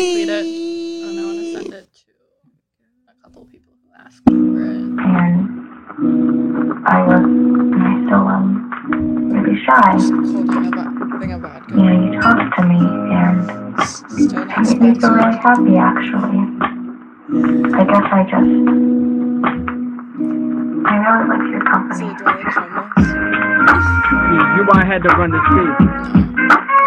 tweet it. Lexi. And I want to send it to a couple people who asked for it. and I was, and I still am really shy. Whole thing about thing about You know, you talk to me, and still not it made me feel really happy, actually. I guess I just, I really like your So company. do I like homeless? You, you why I had to run the street.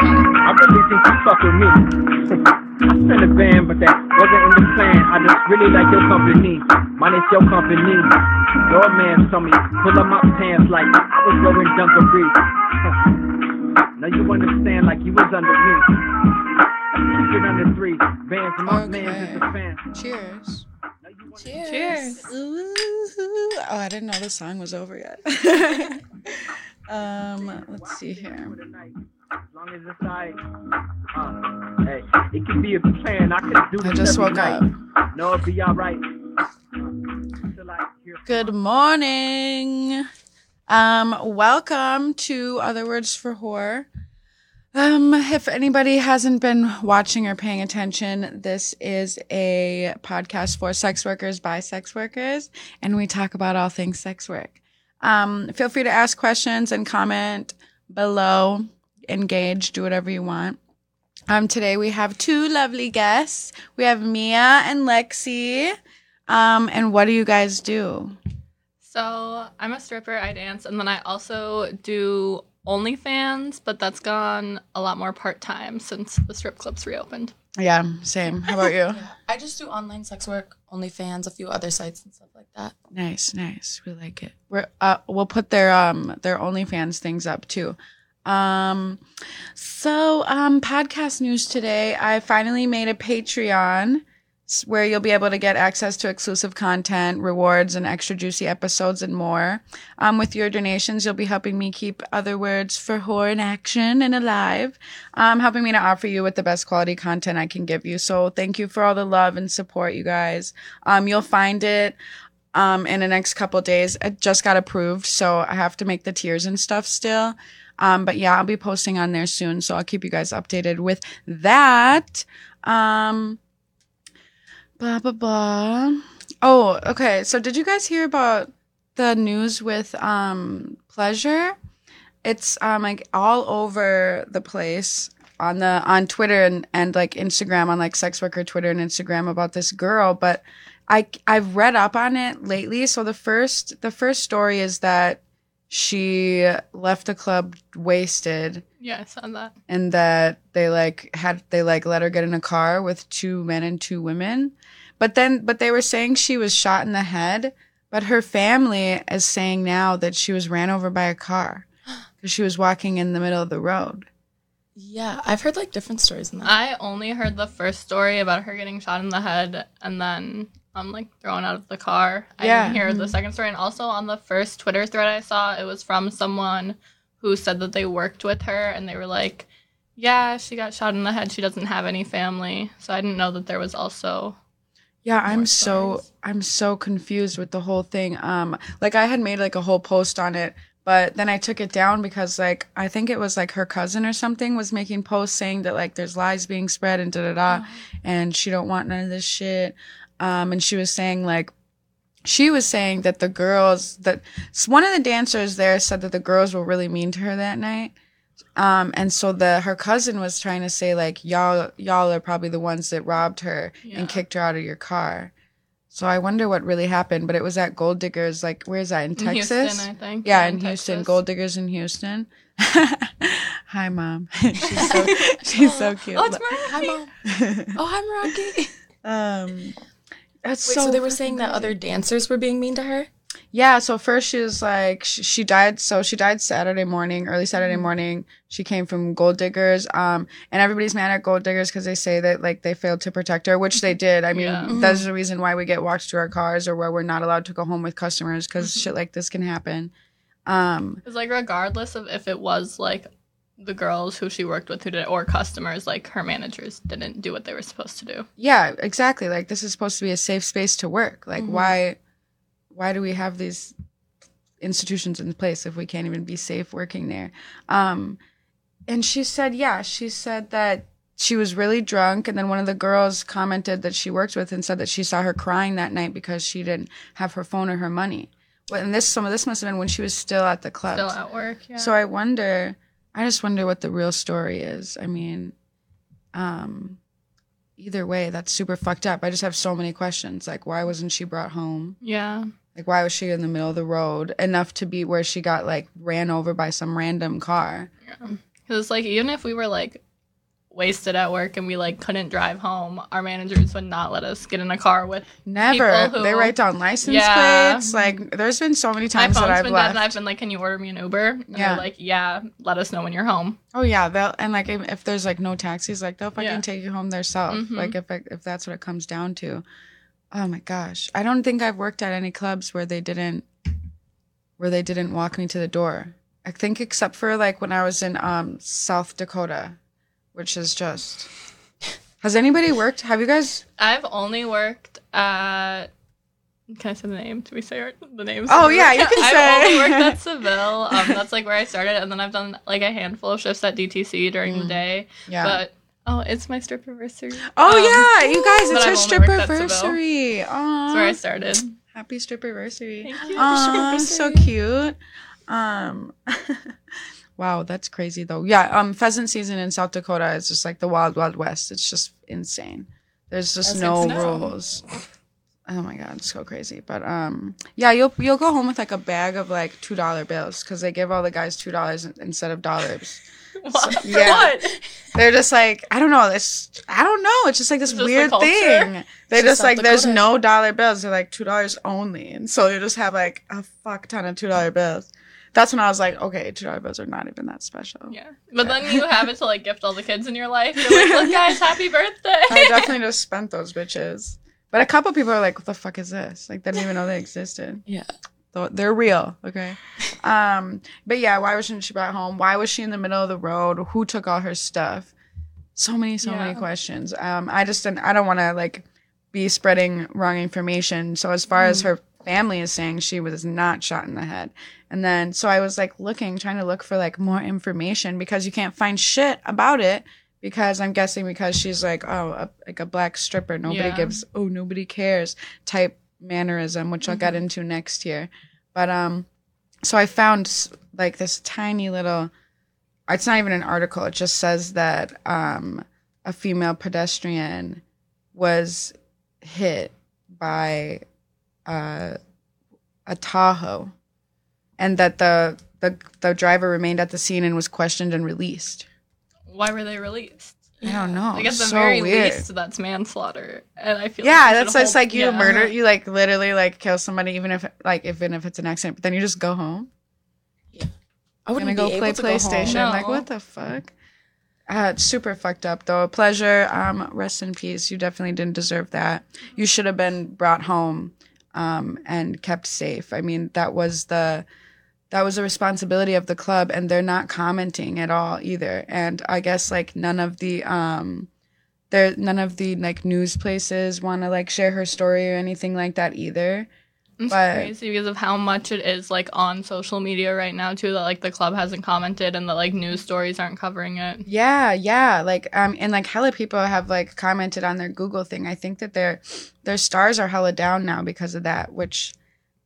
I really think you fuck with me. I spent a band, but that wasn't in the plan. I just really like your company. Mine is your company. Your man told me, pull up my pants like I was wearing dungarees. now you understand like you was under me. Secret under three. Bands, my man is a fan. Cheers. Now Cheers. Ooh. Oh, I didn't know the song was over yet. um, let's see here. As long as it's like, hey, it can be a plan. I could do this I just woke night. up. No, it'll be I hear Good morning. Um, welcome to Other Words for Horror. Um, if anybody hasn't been watching or paying attention, this is a podcast for sex workers by sex workers, and we talk about all things sex work. Um, feel free to ask questions and comment below. Engage, do whatever you want. Um, today we have two lovely guests. We have Mia and Lexi. Um, and what do you guys do? So I'm a stripper. I dance, and then I also do OnlyFans, but that's gone a lot more part time since the strip clubs reopened. Yeah, same. How about you? I just do online sex work, OnlyFans, a few other sites and stuff like that. nice, nice. We like it. We're uh, we'll put their um their OnlyFans things up too. Um, so um podcast news today. I finally made a Patreon where you'll be able to get access to exclusive content, rewards, and extra juicy episodes and more. Um, with your donations, you'll be helping me keep other words for horror in action and alive. Um, helping me to offer you with the best quality content I can give you. So thank you for all the love and support, you guys. Um, you'll find it um, in the next couple days. It just got approved, so I have to make the tiers and stuff still. Um, but yeah, I'll be posting on there soon, so I'll keep you guys updated with that. Um, blah blah blah. Oh, okay. So did you guys hear about the news with um pleasure? It's um like all over the place on the on Twitter and, and like Instagram on like sex worker Twitter and Instagram about this girl, but I I've read up on it lately. So the first the first story is that she left the club wasted Yeah, I saw that. and that they like had they like let her get in a car with two men and two women but then but they were saying she was shot in the head but her family is saying now that she was ran over by a car because she was walking in the middle of the road Yeah, I've heard like different stories in that. I only heard the first story about her getting shot in the head and then um like thrown out of the car. Yeah. I didn't hear the second story. And also on the first Twitter thread I saw, it was from someone who said that they worked with her and they were like, Yeah, she got shot in the head. She doesn't have any family. So I didn't know that there was also yeah i'm More so stories. i'm so confused with the whole thing um like i had made like a whole post on it but then i took it down because like i think it was like her cousin or something was making posts saying that like there's lies being spread and da da da and she don't want none of this shit um and she was saying like she was saying that the girls that one of the dancers there said that the girls were really mean to her that night um and so the her cousin was trying to say like y'all y'all are probably the ones that robbed her Yeah. and kicked her out of your car so i wonder what really happened but it was at gold diggers like where's that in in texas Houston, I think. yeah, in Houston, Texas. Gold Diggers in Houston. Hi, mom. she's so she's so cute. Oh, it's Hi, Murphy. mom. Oh, hi, Rocky. um, that's Wait, so. so, they were saying that other dancers were being mean to her? yeah. So first she was like she, she died. So she died Saturday morning, early Saturday Mm-hmm. morning. She came from Gold Diggers. Um, and everybody's mad at Gold Diggers because they say that like they failed to protect her, which they did. I mean, Yeah. that's the reason why we get walked to our cars or where we're not allowed to go home with customers because Mm-hmm. shit like this can happen. Um, It's like regardless of if it was like the girls who she worked with who did it or customers, like her managers didn't do what they were supposed to do. yeah exactly like this is supposed to be a safe space to work like Mhm. why why do we have these institutions in place if we can't even be safe working there um and she said yeah she said that she was really drunk and then one of the girls commented that she worked with and said that she saw her crying that night because she didn't have her phone or her money. Well, and this some of this must have been when she was still at the club. Still at work. Yeah. So I wonder, I just wonder what the real story is. I mean, um, either way, that's super fucked up. I just have so many questions. Like, why wasn't she brought home? yeah. Like, why was she in the middle of the road enough to be where she got like ran over by some random car? Yeah. Because like even if we were like wasted at work and we like couldn't drive home, our managers would not let us get in a car with. Never. Who- they write down license Yeah. plates. Like, there's been so many My times phone's that I've been left. dead, and I've been like, "Can you order me an Uber?" And Yeah. like, "Yeah, let us know when you're home." Oh yeah, they'll and like if, there's like no taxis, like they'll fucking Yeah. take you home themselves. Mhm. Like if if that's what it comes down to. Oh my gosh, I don't think I've worked at any clubs where they didn't where they didn't walk me to the door. I think except for like when I was in um South Dakota, which is just. Has anybody worked? Have you guys? I've only worked at. Can I say the name? Do we say our- the names? Oh, yeah, you can say I've say. only worked at Seville. Um, that's like where I started, and then I've done like a handful of shifts at DTC during the Mm. day. Yeah. But oh, it's my strip anniversary. oh Um, yeah, you guys, it's I've her worked at That's where I started. happy stripperversary. Thank you. Aw, so cute. Um, wow, that's crazy though. Yeah, um, pheasant season in South Dakota is just like the wild, wild west. It's just insane. There's just no good to know. rules. Oh my god, it's so crazy. But um, yeah, you'll you'll go home with like a bag of like two dollar bills because they give all the guys two dollars instead of dollars. What? Yeah. what? They're just like I don't know. It's I don't know. It's just like this Just weird culture? thing. They It's just South like there's no dollar bills. They're like two dollars only, and so you just have like a fuck ton of two dollar bills. That's when I was like, okay, two dollar bills are not even that special. Yeah, but then you have it to like gift all the kids in your life. You're like, look, guys, happy birthday. I definitely just spent those bitches. But a couple people are like, what the fuck is this? Like they didn't even know they existed. Yeah. They're real, okay. Um, but yeah, why wasn't she brought home? Why was she in the middle of the road? Who took all her stuff? So many, so many questions. Um, I just didn't. I don't want to like be spreading wrong information. So as far as her family is saying, she was not shot in the head. And then so I was like looking, trying to look for like more information because you can't find shit about it. Because I'm guessing because she's like, oh, a, like a black stripper. Nobody Yeah. gives, oh, nobody cares type mannerism, which I'll get into next year. But um, so I found like this tiny little. It's not even an article. It just says that um, a female pedestrian was hit by uh, a Tahoe, and that the the the driver remained at the scene and was questioned and released. Why were they released? I don't know. Like at the so very weird. least, that's manslaughter, and I feel Yeah, like that's should just like you yeah. murder, you like literally like kill somebody, even if like even if it's an accident, but then you just go home. Yeah, I gonna wouldn't go be play able to go home. PlayStation. No. Like what the fuck? Uh, it's super fucked up though. A pleasure. Um, rest in peace. You definitely didn't deserve that. You should have been brought home, um, and kept safe. I mean, that was the that was the responsibility of the club, and they're not commenting at all either. And I guess like none of the um, there none of the like news places want to like share her story or anything like that either. It's but- crazy because of how much it is like on social media right now too. That like the club hasn't commented and the like news stories aren't covering it. Yeah, yeah. Like um and like hella people have like commented on their Google thing. I think that their their stars are hella down now because of that, which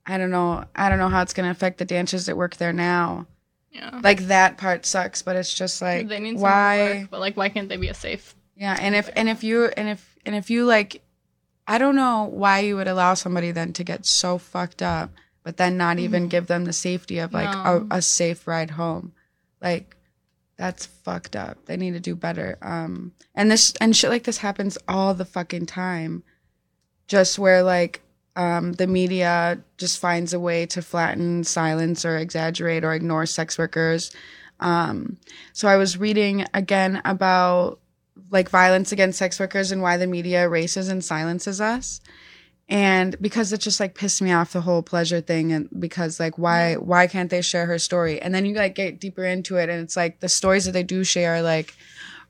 I don't know. I don't know how it's gonna affect the dancers that work there now. Yeah, Like that part sucks, but it's just like they need some why work, but like why can't they be a safe? Yeah, and if and if you and if and if you like I don't know why you would allow somebody then to get so fucked up, but then not even give them the safety of like No. a, a safe ride home. Like that's fucked up. They need to do better. Um and this and shit like this happens all the fucking time. Just where like um, the media just finds a way to flatten, silence, or exaggerate or ignore sex workers. Um, so I was reading again about like violence against sex workers and why the media erases and silences us. And because it just like pissed me off the whole pleasure thing and because like why why can't they share her story? And then you like get deeper into it and it's like the stories that they do share are like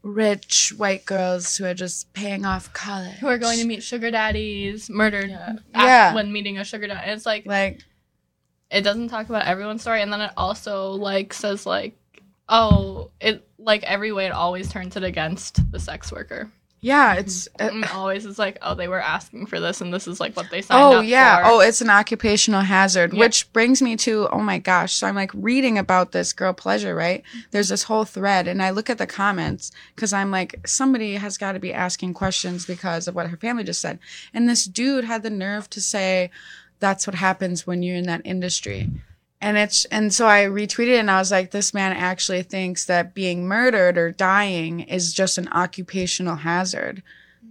rich white girls who are just paying off college. Who are going to meet sugar daddies, murdered Yeah. af- Yeah. when meeting a sugar daddy. And it's like like it doesn't talk about everyone's story and then it also like says like oh it like every way it always turns it against the sex worker. Yeah, it's mm-hmm. uh, And always is like, oh, they were asking for this, and this is like what they signed Oh up yeah. for. Oh, it's an occupational hazard, Yeah. which brings me to oh my gosh. So I'm like reading about this girl pleasure, right? Mm-hmm. There's this whole thread and I look at the comments cuz I'm like somebody has got to be asking questions because of what her family just said. And this dude had the nerve to say that's what happens when you're in that industry. And it's and so I retweeted and I was like, this man actually thinks that being murdered or dying is just an occupational hazard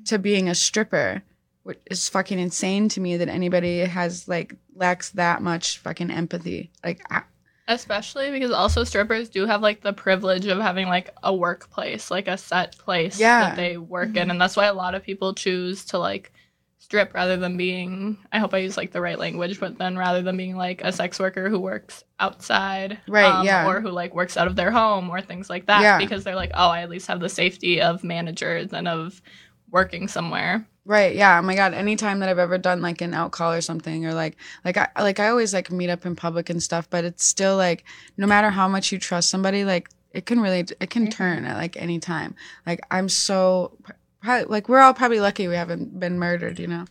to being a stripper which is fucking insane to me that anybody has like lacks that much fucking empathy. Like, I, Especially because also strippers do have like the privilege of having like a workplace, like a set place Yeah. that they work in. Mm-hmm. And that's why a lot of people choose to like strip rather than being, I hope I use like the right language, but then rather than being like a sex worker who works outside. um, Right, yeah. Or who like works out of their home or things like that. Yeah. Because they're like, oh, I at least have the safety of managers and of working somewhere. right? Yeah. Oh my god. Anytime that I've ever done like an out call or something, or like, like I like I always like meet up in public and stuff, but it's still like no matter how much you trust somebody, like it can really it can turn at like any time. Like I'm so probably like we're all probably lucky we haven't been murdered, you know.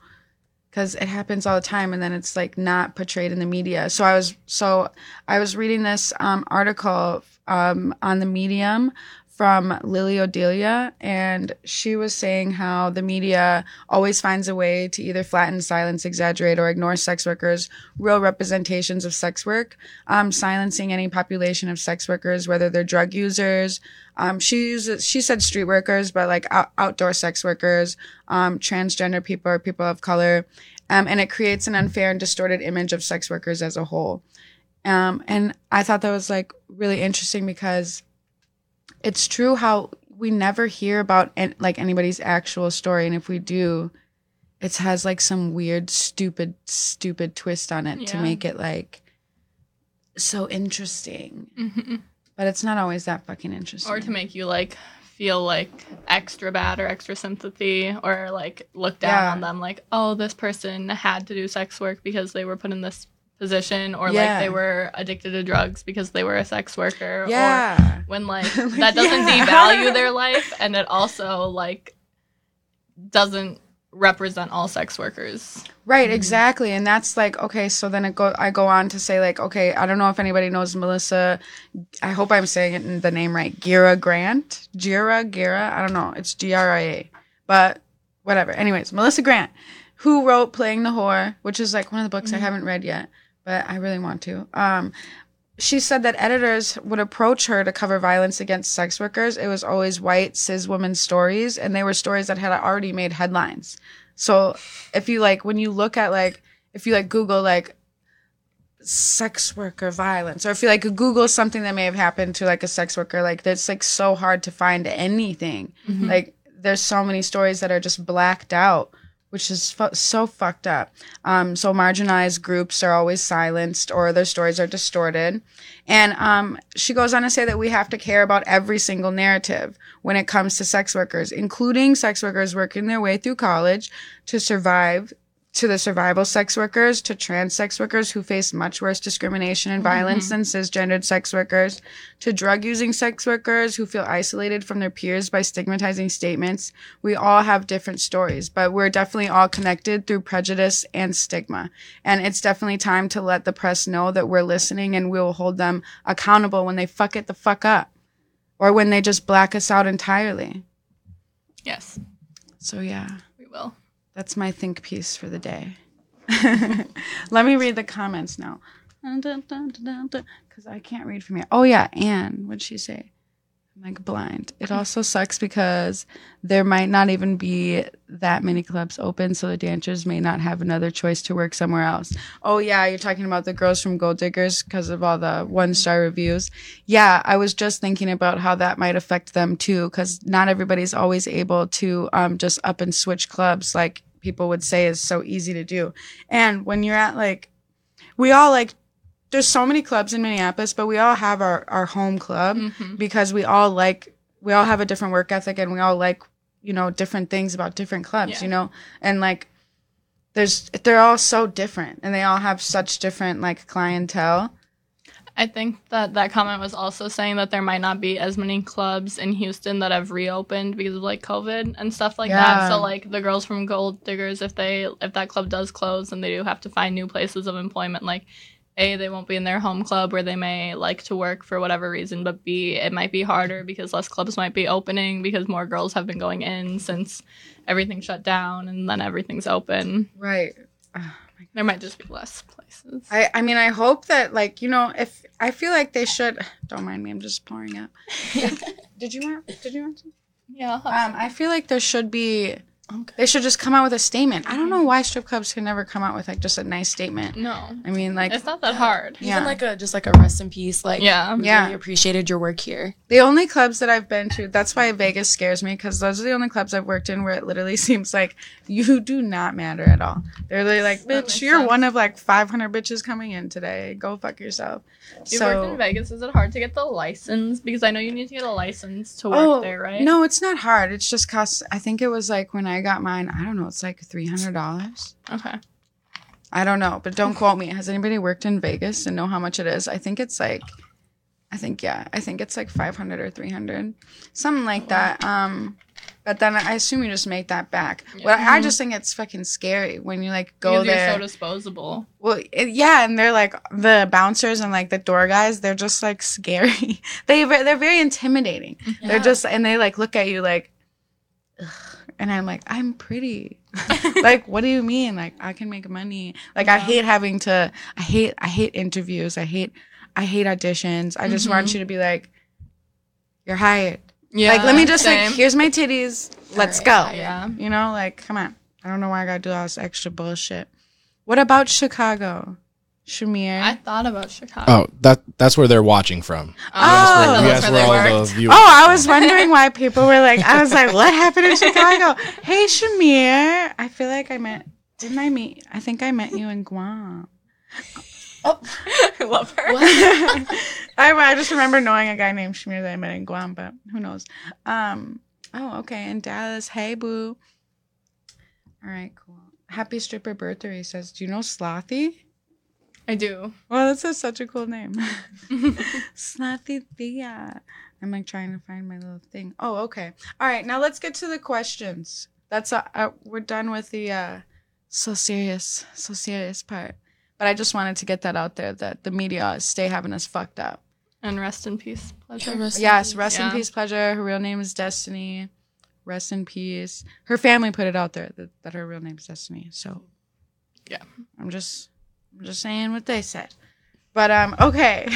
Because it happens all the time, and then it's like not portrayed in the media. So I was so I was reading this um, article um, on the Medium from Lily Odelia, and she was saying how the media always finds a way to either flatten, silence, exaggerate, or ignore sex workers' real representations of sex work, um, silencing any population of sex workers, whether they're drug users. Um, she uses she said street workers, but like out- outdoor sex workers, um, transgender people, or people of color, um, and it creates an unfair and distorted image of sex workers as a whole. Um, and I thought that was like really interesting because it's true how we never hear about an- like anybody's actual story, and if we do, it has like some weird, stupid, stupid twist on it to make it like so interesting. hmm But it's not always that fucking interesting. or to make you like feel like extra bad or extra sympathy or like look down Yeah. on them like oh this person had to do sex work because they were put in this position or Yeah. like they were addicted to drugs because they were a sex worker or yeah. when like Like, that doesn't yeah. devalue their life and it also like doesn't represent all sex workers Right, mm-hmm. exactly. And that's like, okay, so then it go I go on to say like, okay, I don't know if anybody knows Melissa I hope I'm saying it in the name right. Gira Grant. Gira, Gira, I don't know. It's G R I A. But whatever. Anyways, Melissa Grant, who wrote Playing the Whore, which is like one of the books I mm-hmm. haven't read yet, but I really want to. Um she said that editors would approach her to cover violence against sex workers. It was always white cis women stories, and they were stories that had already made headlines. So if you like, when you look at like, if you like Google like sex worker violence, or if you like Google something that may have happened to like a sex worker, like that's like so hard to find anything. Like there's so many stories that are just blacked out, which is fu- so fucked up. Um, so marginalized groups are always silenced or their stories are distorted. And um, she goes on to say that we have to care about every single narrative when it comes to sex workers, including sex workers working their way through college to survive, to the survival sex workers, to trans sex workers who face much worse discrimination and violence mm-hmm. than cisgendered sex workers, to drug using sex workers who feel isolated from their peers by stigmatizing statements. We all have different stories, but we're definitely all connected through prejudice and stigma. And it's definitely time to let the press know that we're listening and we'll hold them accountable when they fuck it the fuck up or when they just black us out entirely. yes So, yeah. we will That's my think piece for the day. Let me read the comments now. Because I can't read from here. Oh, yeah. Anne, what'd she say? Like blind. It also sucks because there might not even be that many clubs open, so the dancers may not have another choice to work somewhere else. Oh, yeah. You're talking about the girls from Gold Diggers because of all the one star reviews. Yeah. I was just thinking about how that might affect them too, because not everybody's always able to um, just up and switch clubs like people would say is so easy to do. And when you're at like, we all like, there's so many clubs in Minneapolis, but we all have our, our home club Mhm. because we all like, we all have a different work ethic and we all like, you know, different things about different clubs, Yeah. you know? And like, there's, they're all so different and they all have such different like clientele. I think that that comment was also saying that there might not be as many clubs in Houston that have reopened because of like COVID and stuff like Yeah. that. So like the girls from Gold Diggers, if they if that club does close and they do have to find new places of employment, like a they won't be in their home club where they may like to work for whatever reason, but b it might be harder because less clubs might be opening because more girls have been going in since everything shut down and then everything's open. Right. There might just be less places. I, I mean, I hope that, like, you know, if I feel like they should. Don't mind me. I'm just pouring up. did you want? Did you want some? yeah. Um, I feel like there should be. Okay. They should just come out with a statement. I don't know mm-hmm. why strip clubs can never come out with like just a nice statement. no. I mean, like It's not that hard. Yeah. Even like a just like a rest in peace. Like Yeah. Yeah. really appreciated your work here. the only clubs that I've been to. That's why Vegas scares me because those are the only clubs I've worked in where it literally seems like you do not matter at all. They're really like, bitch, you're sense. one of like 500 bitches coming in today. Go fuck yourself. You so worked in Vegas. Is it hard to get the license? Because I know you need to get a license to work Oh, there, right? No, it's not hard. It's just costs. I think it was like when I got mine. I don't know. It's like three hundred dollars. Okay. I don't know, but don't quote me. Has anybody worked in Vegas and know how much it is? I think it's like, I think yeah, I think it's like five hundred or three hundred, something like that. Um, but then I assume you just make that back. But I, I just think it's fucking scary when you like go because there. you're so disposable. Well, it, yeah, and they're like the bouncers and like the door guys. They're just like scary. they they're very intimidating. They're just and they like look at you like, Ugh. And I'm like, I'm pretty. like, what do you mean? Like, I can make money. Like, I hate having to. I hate. I hate interviews. I hate. I hate auditions. I just want mm-hmm. you to be like, you're hired. Yeah. like, let me just same. like, here's my titties. Let's Alright, go. Yeah. You know, like, come on. I don't know why I gotta do all this extra bullshit. What about Chicago? Shamir? I thought about Chicago. Oh, that that's where they're watching from. Oh, Oh. You that's asked where where all worked. the viewers. oh, I was wondering why people were like, I was like, what happened in Chicago? Hey, Shamir. I feel like I met, didn't I meet, I think I met you in Guam. Oh, I love her. I, I just remember knowing a guy named Shamir that I met in Guam, but who knows? Um, oh, okay, in Dallas. Hey, boo. All right, cool. Happy stripper birthday. He says, Do you know Slothy? I do. Well, that's a, such a cool name. Slothy Thea. I'm like trying to find my little thing. Oh, okay. All right, now let's get to the questions. That's uh, uh, we're done with the uh, so serious, so serious part. But I just wanted to get that out there that the media stay having us fucked up. And rest in peace, pleasure. Rest in Yes, peace. rest in Yeah. peace, pleasure. Her real name is Destiny. Rest in peace. Her family put it out there that, that her real name is Destiny. So, Yeah. I'm just, I'm just saying what they said. But um, okay.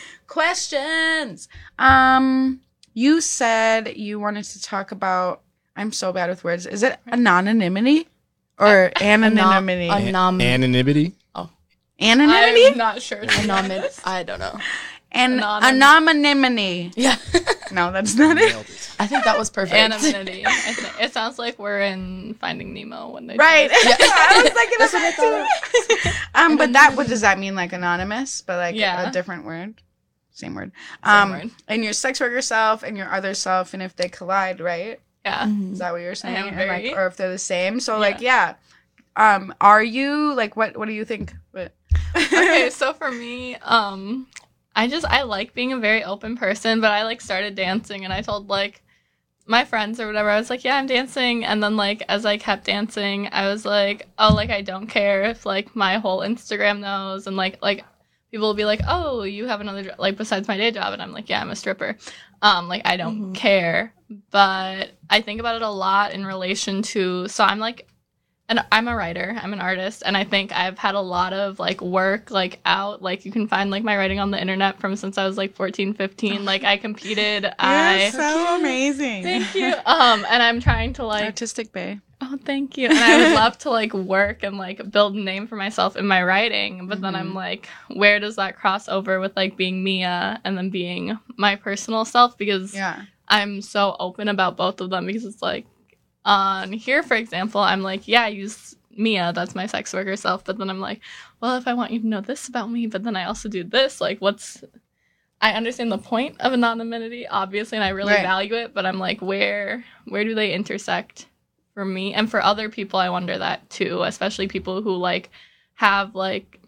Questions. Um, you said you wanted to talk about. I'm so bad with words. Is it anonymity or anonymity? Anom- Anonymity. anonymity I'm not sure. Anom- I don't know. and Anonym- anonymity. Yeah. No, that's not it. I think that was perfect. Anonymity. It sounds like we're in Finding Nemo when they Right. this. I was thinking of that too. Um, but that what does that mean? Like anonymous, but like Yeah. a different word, same word. Same um, word. and your sex worker self and your other self, and if they collide, right? Yeah. Is that what you're saying? very- like, or if they're the same. So like, yeah. Um, are you like what? What do you think? What? okay, so for me, um, I just I like being a very open person, but I like started dancing and I told like my friends or whatever, I was like, Yeah, I'm dancing and then like as I kept dancing, I was like, Oh, like I don't care if like my whole Instagram knows and like like people will be like, Oh, you have another like besides my day job and I'm like, Yeah, I'm a stripper. Um, like I don't Mhm. care. But I think about it a lot in relation to so I'm like and I'm a writer, I'm an artist, and I think I've had a lot of like work like out. Like you can find like my writing on the internet from since I was like 14, 15. Like I competed. You're I so amazing. thank you. Um, and I'm trying to like Artistic Bay. oh thank you. And I would love to like work and like build a name for myself in my writing, but then I'm Mhm. like, where does that cross over with like being Mia and then being my personal self? Because Yeah. I'm so open about both of them because it's like on here, for example, I'm like, yeah, I use Mia, that's my sex worker self, but then I'm like, well, if I want you to know this about me, but then I also do this, like, what's I understand the point of anonymity, obviously, and I really Right. value it, but I'm like, where where do they intersect for me and for other people? I wonder that too, especially people who like have like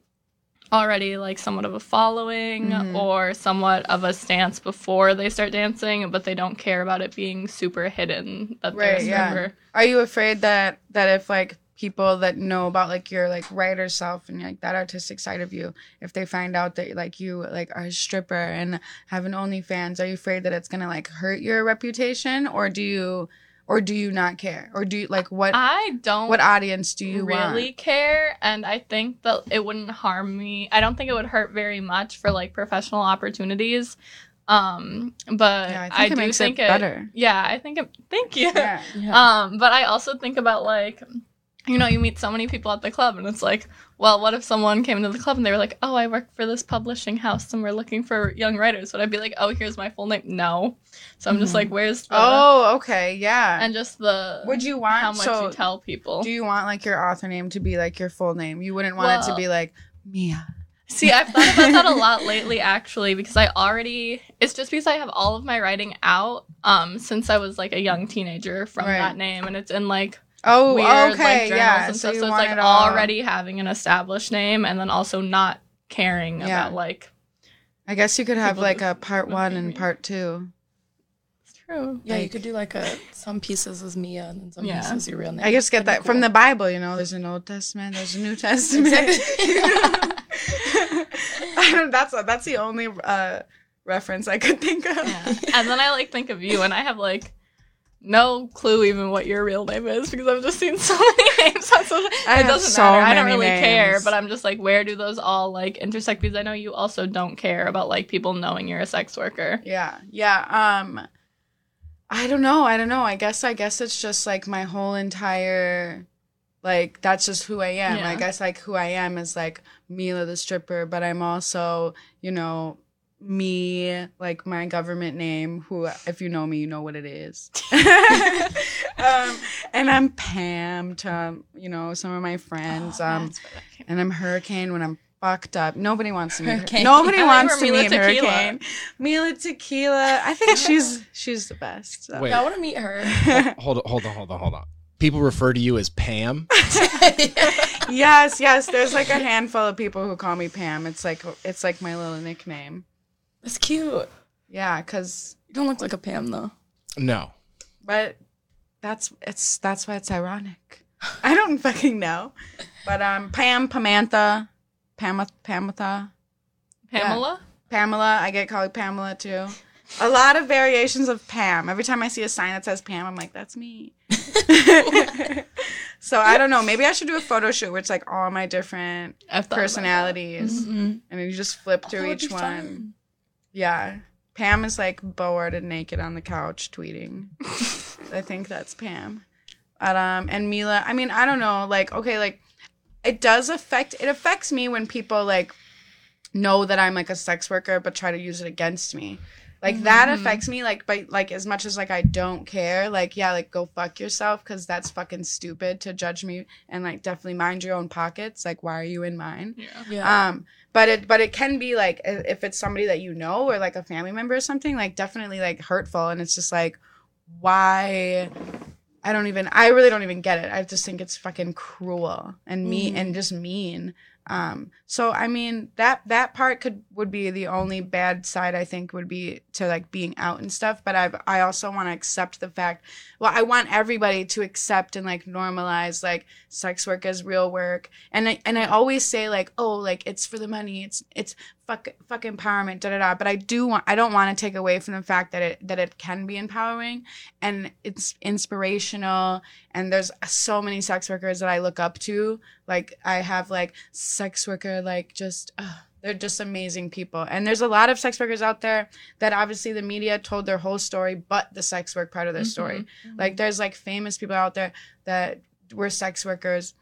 already like somewhat of a following Mhm. or somewhat of a stance before they start dancing, but they don't care about it being super hidden that Right, a yeah. stripper. Are you afraid that that if like people that know about like your like writer self and like that artistic side of you, if they find out that like you like are a stripper and have an OnlyFans, are you afraid that it's gonna like hurt your reputation, or do you, or do you not care, or do you like what I don't what audience do you really want? care and i think that it wouldn't harm me i don't think it would hurt very much for like professional opportunities um but Yeah, I i, think it do makes it think it better. yeah i think it thank you Yeah. um but i also think about like you know you meet so many people at the club and it's like well what if someone came into the club and they were like oh i work for this publishing house and we're looking for young writers would i be like oh here's my full name no so i'm just Mhm. like where's the Oh, okay, yeah. and just the Would you want how much so you tell people Do you want like your author name to be like your full name? You wouldn't want it to be like Mia. See, I've thought about that a lot lately actually because I already it's just because I have all of my writing out um since I was like a young teenager from Right. that name and it's in like Oh, weird okay, like journals yeah. and So stuff. you So, it's like it all- already having an established name and then also not caring Yeah. about like I guess you could have like a part one and me. part two. it's true. Yeah, you could do like a some pieces as Mia and then some Yeah. pieces your real name. I just get That'd that be from the Bible, you know. There's an Old Testament, there's a New Testament. I don't, that's that's the only uh, reference I could think of. Yeah. and then I like think of you and I have like no clue even what your real name is because I've just seen so many names on social. I it doesn't so matter. I don't really care, but I'm just like, where do those all like intersect? Because I know you also don't care about like people knowing you're a sex worker. Yeah, yeah. Um, I don't know. I don't know. I guess. I guess it's just like my whole entire, like that's just who I am. Yeah. I guess like who I am is like Mila the stripper, but I'm also, you know, me like my government name. Who, if you know me, you know what it is. um, and I'm Pam to you know some of my friends. Oh, um, that's what I came- and I'm Hurricane when I'm fucked up. Nobody wants to meet Hurricane. Nobody I wants you to were meet Tequila. Hurricane. Mila Tequila. I think she's she's the best. so. Wait. I want to meet her. Hold on, hold on, hold on, hold on. People refer to you as Pam. yes, yes. There's like a handful of people who call me Pam. It's like it's like my little nickname. That's cute. Yeah, cause You don't look like a Pam though. No. but that's it's that's why it's ironic. I don't fucking know. But um Pam, Pamantha, Pam Pamatha. Pamela. Pamela. I get called Pamela too. A lot of variations of Pam. Every time I see a sign that says Pam, I'm like, that's me. so I don't know. Maybe I should do a photo shoot where it's like all my different I've thought about that. personalities, Mm-hmm. and you just flip Oh, through each one. Yeah. Pam is like bored and naked on the couch tweeting. I think that's Pam. But, um, and Mila, I mean, I don't know. Like, okay, like it does affect. It affects me when people like know that I'm like a sex worker, but try to use it against me. Like that Mhm. affects me. Like, but like as much as like I don't care. Like, yeah, like go fuck yourself because that's fucking stupid to judge me and like definitely mind your own pockets. Like, why are you in mine? Yeah. Yeah. Um, but it but it can be like if it's somebody that you know or like a family member or something, like definitely like hurtful. And it's just like, why? I don't even. I really don't even get it. I just think it's fucking cruel and mean Mhm. and just mean. Um, so I mean that that part could would be the only bad side I think would be to like being out and stuff. But I I also want to accept the fact. Well, I want everybody to accept and like normalize like sex work as real work. And I and I always say like oh like it's for the money. It's it's fuck fuck empowerment da da da. But I do want I don't want to take away from the fact that it that it can be empowering and it's inspirational. And there's so many sex workers that I look up to like I have like sex worker like just uh, they're just amazing people. And there's a lot of sex workers out there that obviously the media told their whole story but the sex work part of their story. Like there's like famous people out there that were sex workers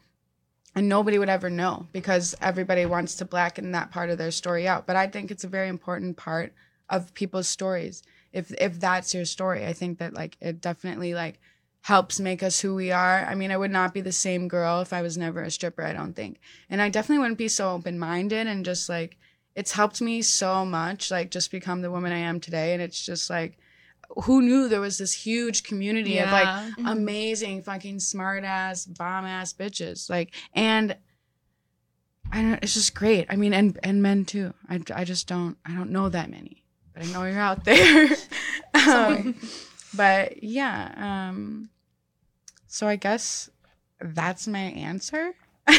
and nobody would ever know because everybody wants to blacken that part of their story out. But I think it's a very important part of people's stories. If if that's your story, I think that like it definitely like helps make us who we are. I mean, I would not be the same girl if I was never a stripper, I don't think. And I definitely wouldn't be so open-minded and just like it's helped me so much like just become the woman I am today and it's just like who knew there was this huge community of like Yeah. Mhm. amazing fucking smart ass bomb ass bitches like and I don't. It's just great. I mean, and and men too. I I just don't. I don't know that many, but I know you're out there. um, but yeah. Um. So I guess that's my answer. Do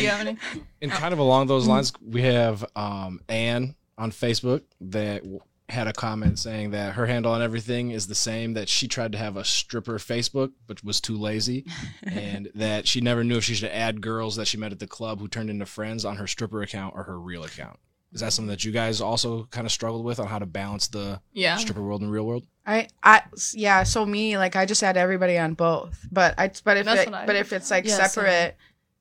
you have any? And kind of along those lines, we have um, Anne on Facebook that had a comment saying that her handle on everything is the same. That she tried to have a stripper Facebook, but was too lazy, and that she never knew if she should add girls that she met at the club who turned into friends on her stripper account or her real account. Is that something that you guys also kind of struggled with on how to balance the Yeah. stripper world and real world? I I yeah. So me like I just add everybody on both, but I but if it, but if it's like Yeah, same. separate,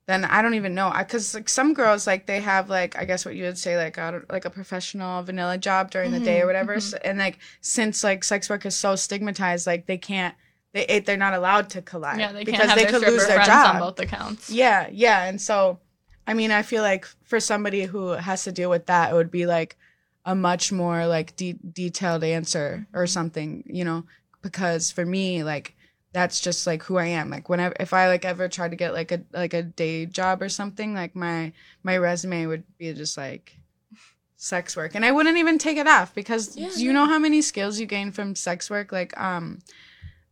then I don't even know. I because like some girls like they have like I guess what you would say like a, like a professional vanilla job during the day or mm-hmm, whatever, mm-hmm. so, and like since like sex work is so stigmatized, like they can't they they're not allowed to collide Yeah, they can't because have they their could lose their friends job. on both accounts. Yeah, yeah. And so, I mean, I feel like for somebody who has to deal with that, it would be like a much more like de- detailed answer or something, you know, because for me, like, that's just like who I am. Like whenever if I like ever try to get like a like a day job or something, like my my resume would be just like sex work. And I wouldn't even take it off because Yeah, do you know how many skills you gain from sex work? Like um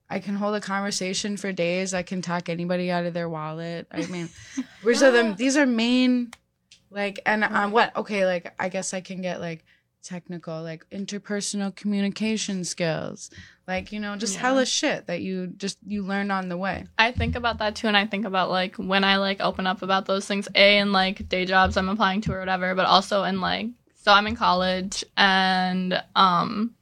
I can hold a conversation for days. I can talk anybody out of their wallet. I mean, which are them? These are main, like, and um, what? Okay, like I guess I can get like technical, like interpersonal communication skills, like you know, just Yeah. hella shit that you just you learn on the way. I think about that too, and I think about like when I like open up about those things, a and like day jobs I'm applying to or whatever, but also in like so I'm in college and um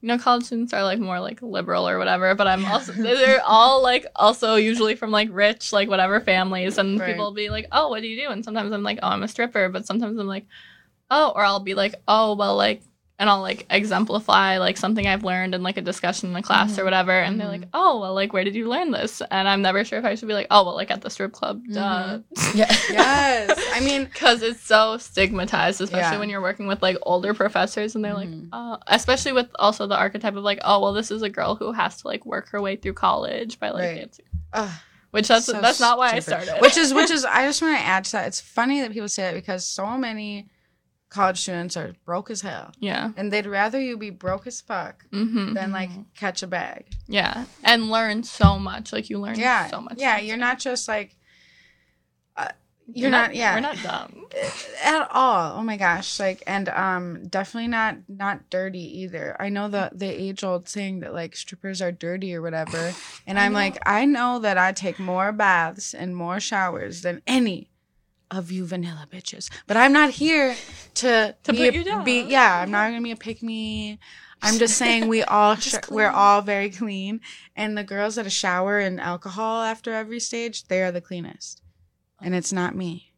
you know college students are like more like liberal or whatever, but I'm also they're all like also usually from like rich like whatever families, and Right. people will be like, oh, what do you do? And sometimes I'm like, oh, I'm a stripper, but sometimes I'm like, oh, or I'll be like, oh, well, like. And I'll like exemplify like something I've learned in like a discussion in a class or whatever, and they're like, "Oh, well, like where did you learn this?" And I'm never sure if I should be like, "Oh, well, like at the strip club," duh, Yeah. Yes, I mean, because it's so stigmatized, especially Yeah. when you're working with like older professors, and they're Mhm. like, uh, especially with also the archetype of like, "Oh, well, this is a girl who has to like work her way through college by like Right. dancing," ugh, which that's so that's not why I started. Which is which is I just want to add to that. It's funny that people say that because so many college students are broke as hell, yeah, and they'd rather you be broke as fuck hmm than like catch a bag. yeah, and learn so much. Like you learn yeah. so much. yeah you're not just like uh, you're, not, yeah. we're not dumb. at all. Oh my gosh. Like and um definitely not not dirty either. I know the the age old saying that like strippers are dirty or whatever. And I i'm know. like i know that i take more baths and more showers than any of you vanilla bitches but i'm not here to To be, put a- you down. be yeah i'm not gonna be a pick me I'm just saying we all sh- we're all very clean, and the girls that are shower in alcohol after every stage, they are the cleanest, and it's not me.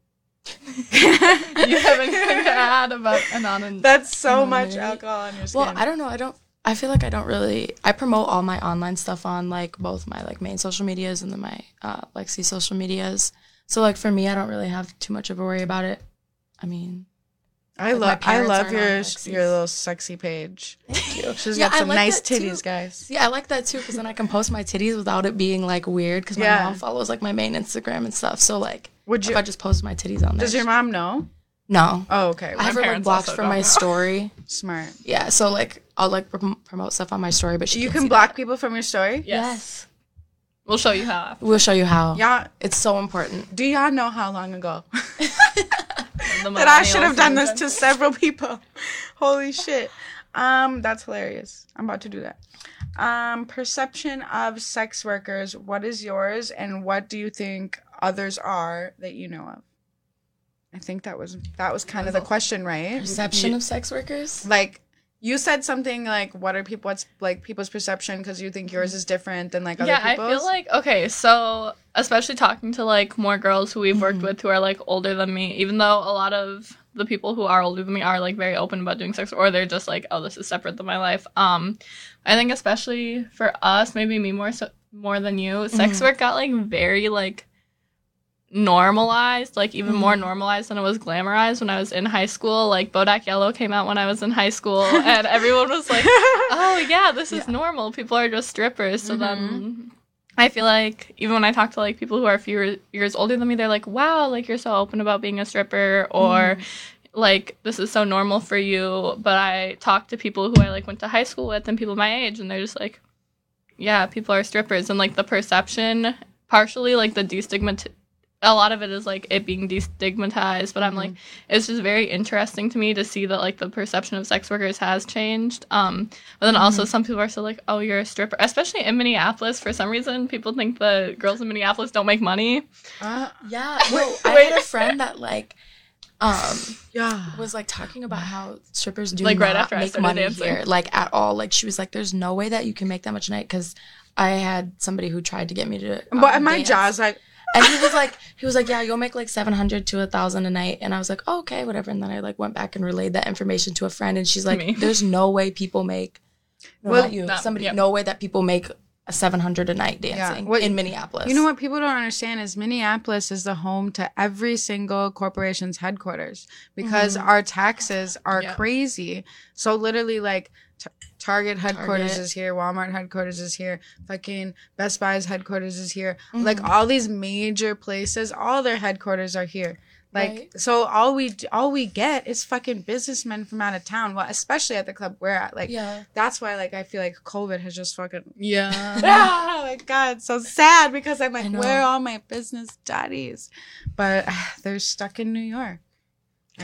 you have anything to add about anonymous? That's so much alcohol on your skin. Well, I don't know. I don't. I feel like I don't really. I promote all my online stuff on like both my like main social medias and then my uh, Lexi social medias. So like for me, I don't really have too much of a worry about it. I mean, I like, my love I love your your little sexy page. thank you. She's Yeah, got some like nice that too. titties, guys. Yeah, I like that too because then I can post my titties without it being like weird because my Yeah. mom follows like my main Instagram and stuff. So like, Would you? if you? I just post my titties on there, Does your mom know? no? Oh, okay. I have her like parents blocked also from my know. story. Smart. Yeah, so like I'll like prom- promote stuff on my story, but she You can can see block that. people from your story. Yes. We'll show you how. We'll show you how. Y'all, It's so important. do y'all know how long ago that I should have done this to several people? Holy shit. Um, that's hilarious. I'm about to do that. Um, perception of sex workers. What is yours, and what do you think others are that you know of? I think that was that was kind of the question, right? Perception of sex workers. like you said something like what are people what's like people's perception because you think yours is different than like other yeah, I people's feel like okay, so especially talking to like more girls who we've worked with who are like older than me, even though a lot of the people who are older than me are like very open about doing sex or they're just like, oh, this is separate than my life. Um, I think especially for us, maybe me more so more than you, sex work got like very like normalized, like even more mm. normalized than it was glamorized when I was in high school. Like Bodak Yellow came out when I was in high school, and everyone was like, "Oh yeah, this is normal. People are just strippers." So then mm-hmm. I feel like even when I talk to like people who are a few years older than me, they're like, "Wow, like you're so open about being a stripper," or mm-hmm. like this is so normal for you. But I talk to people who I like went to high school with and people my age, and they're just like, "Yeah, people are strippers," and like the perception, partially like the destigmat. A lot of it is like it being destigmatized, but I'm like, it's just very interesting to me to see that like the perception of sex workers has changed. Um, but then also some people are still like, oh, you're a stripper, especially in Minneapolis. For some reason, people think the girls in Minneapolis don't make money. Uh, Yeah. No, I had a friend that like um yeah. was like talking about how strippers do Like, not right after I make money dancing. here, like at all. Like she was like, "There's no way that you can make that much a night." Because I had somebody who tried to get me to. um, But my dance. jaw's like, and he was like, he was like, "Yeah, you'll make like seven hundred to a thousand a night." And I was like, oh, "Okay, whatever." And then I like went back and relayed that information to a friend, and she's like, Me. "There's no way people make." No, Well, not you. not- somebody. yep. No way that people make a seven hundred a night dancing What- in Minneapolis. You know what people don't understand is Minneapolis is the home to every single corporation's headquarters because mm-hmm. our taxes are Yeah. crazy. So literally, like Target headquarters Target. is here, Walmart headquarters is here, fucking Best Buy's headquarters is here. Mm-hmm. Like all these major places, all their headquarters are here. Like Right. so, all we all we get is fucking businessmen from out of town. Well, especially at the club we're at. Like Yeah. that's why, like, I feel like COVID has just fucking Yeah. oh my god, so sad because I'm like, where are all my business daddies? But they're stuck in New York.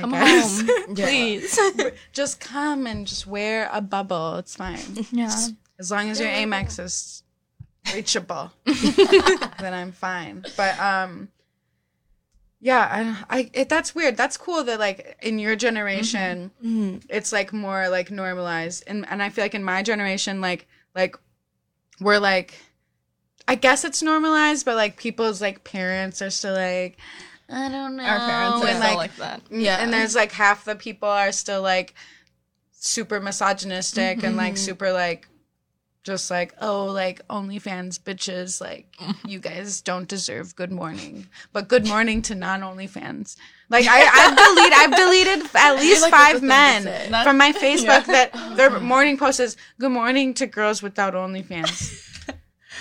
Come home, Yeah. please. just come and just wear a bubble. It's fine. Yeah. As long as your Amex is reachable, then I'm fine. But um yeah, I, I it, that's weird. That's cool that like in your generation Mhm. it's like more like normalized and and I feel like in my generation like like we're like I guess it's normalized but like people's like parents are still like I don't know Our parents are and still like, like that. yeah Yeah. and there's like half the people are still like super misogynistic and like mm-hmm. super like just like oh like OnlyFans bitches like you guys don't deserve good morning but good morning to non OnlyFans like I I've deleted I've deleted at least like, five the thing to men say. From my Facebook Yeah. that their morning post is good morning to girls without OnlyFans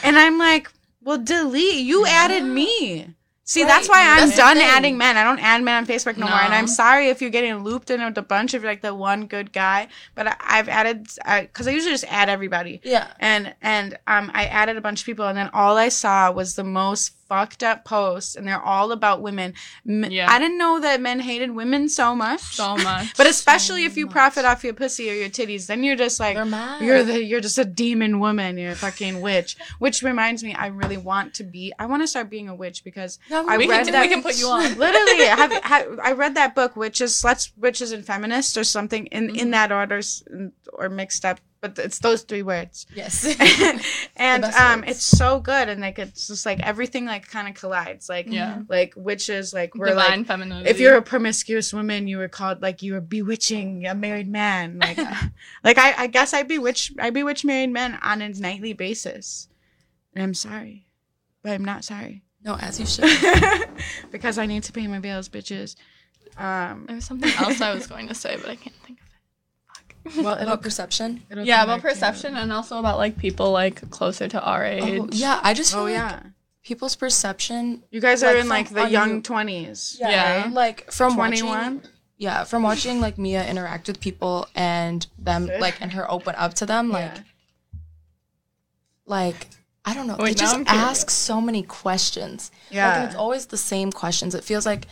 and I'm like well delete you added me See, that's why I'm That's done adding men. I don't add men on Facebook no, more. And I'm sorry if you're getting looped in with a bunch of like the one good guy. But I, I've added because I, usually just add everybody. Yeah. And and um, I added a bunch of people, and then all I saw was the most fucked up posts, and they're all about women. Yeah. I didn't know that men hated women so much. So much. but especially if you profit off your pussy or your titties, then you're just like you're the you're just a demon woman. You're a fucking witch. Which reminds me, I really want to be. I want to start being a witch because Yeah, I we read can, that. we can put you on. Literally, have, have, I read that book, Witches, Sluts, Witches, and Feminists, or something in Mm-hmm. in that order, or mixed up. But it's those three words. Yes. and um, words. it's so good, and like it's just like everything like kind of collides. Like Yeah. like witches, like we're Divine like femininity. if you're a promiscuous woman, you were called like you were bewitching a married man. Like, like I, I guess I bewitch, I bewitch married men on a nightly basis, and I'm sorry, but I'm not sorry no, as you should. because I need to pay my bills, bitches. Um, there was something else I was going to say, but I can't think of it. well, About perception. it'll yeah, about back to you. perception and also about like people like closer to our oh, age. Oh, yeah, I just feel Oh like yeah, people's perception. you guys are Like, in like the young twenties. Yeah. Like from twenty one. yeah, from watching like Mia interact with people and them like and her open up to them, like Yeah. like I don't know, Wait, they just ask so many questions. Like, Yeah. and it's always the same questions. It feels like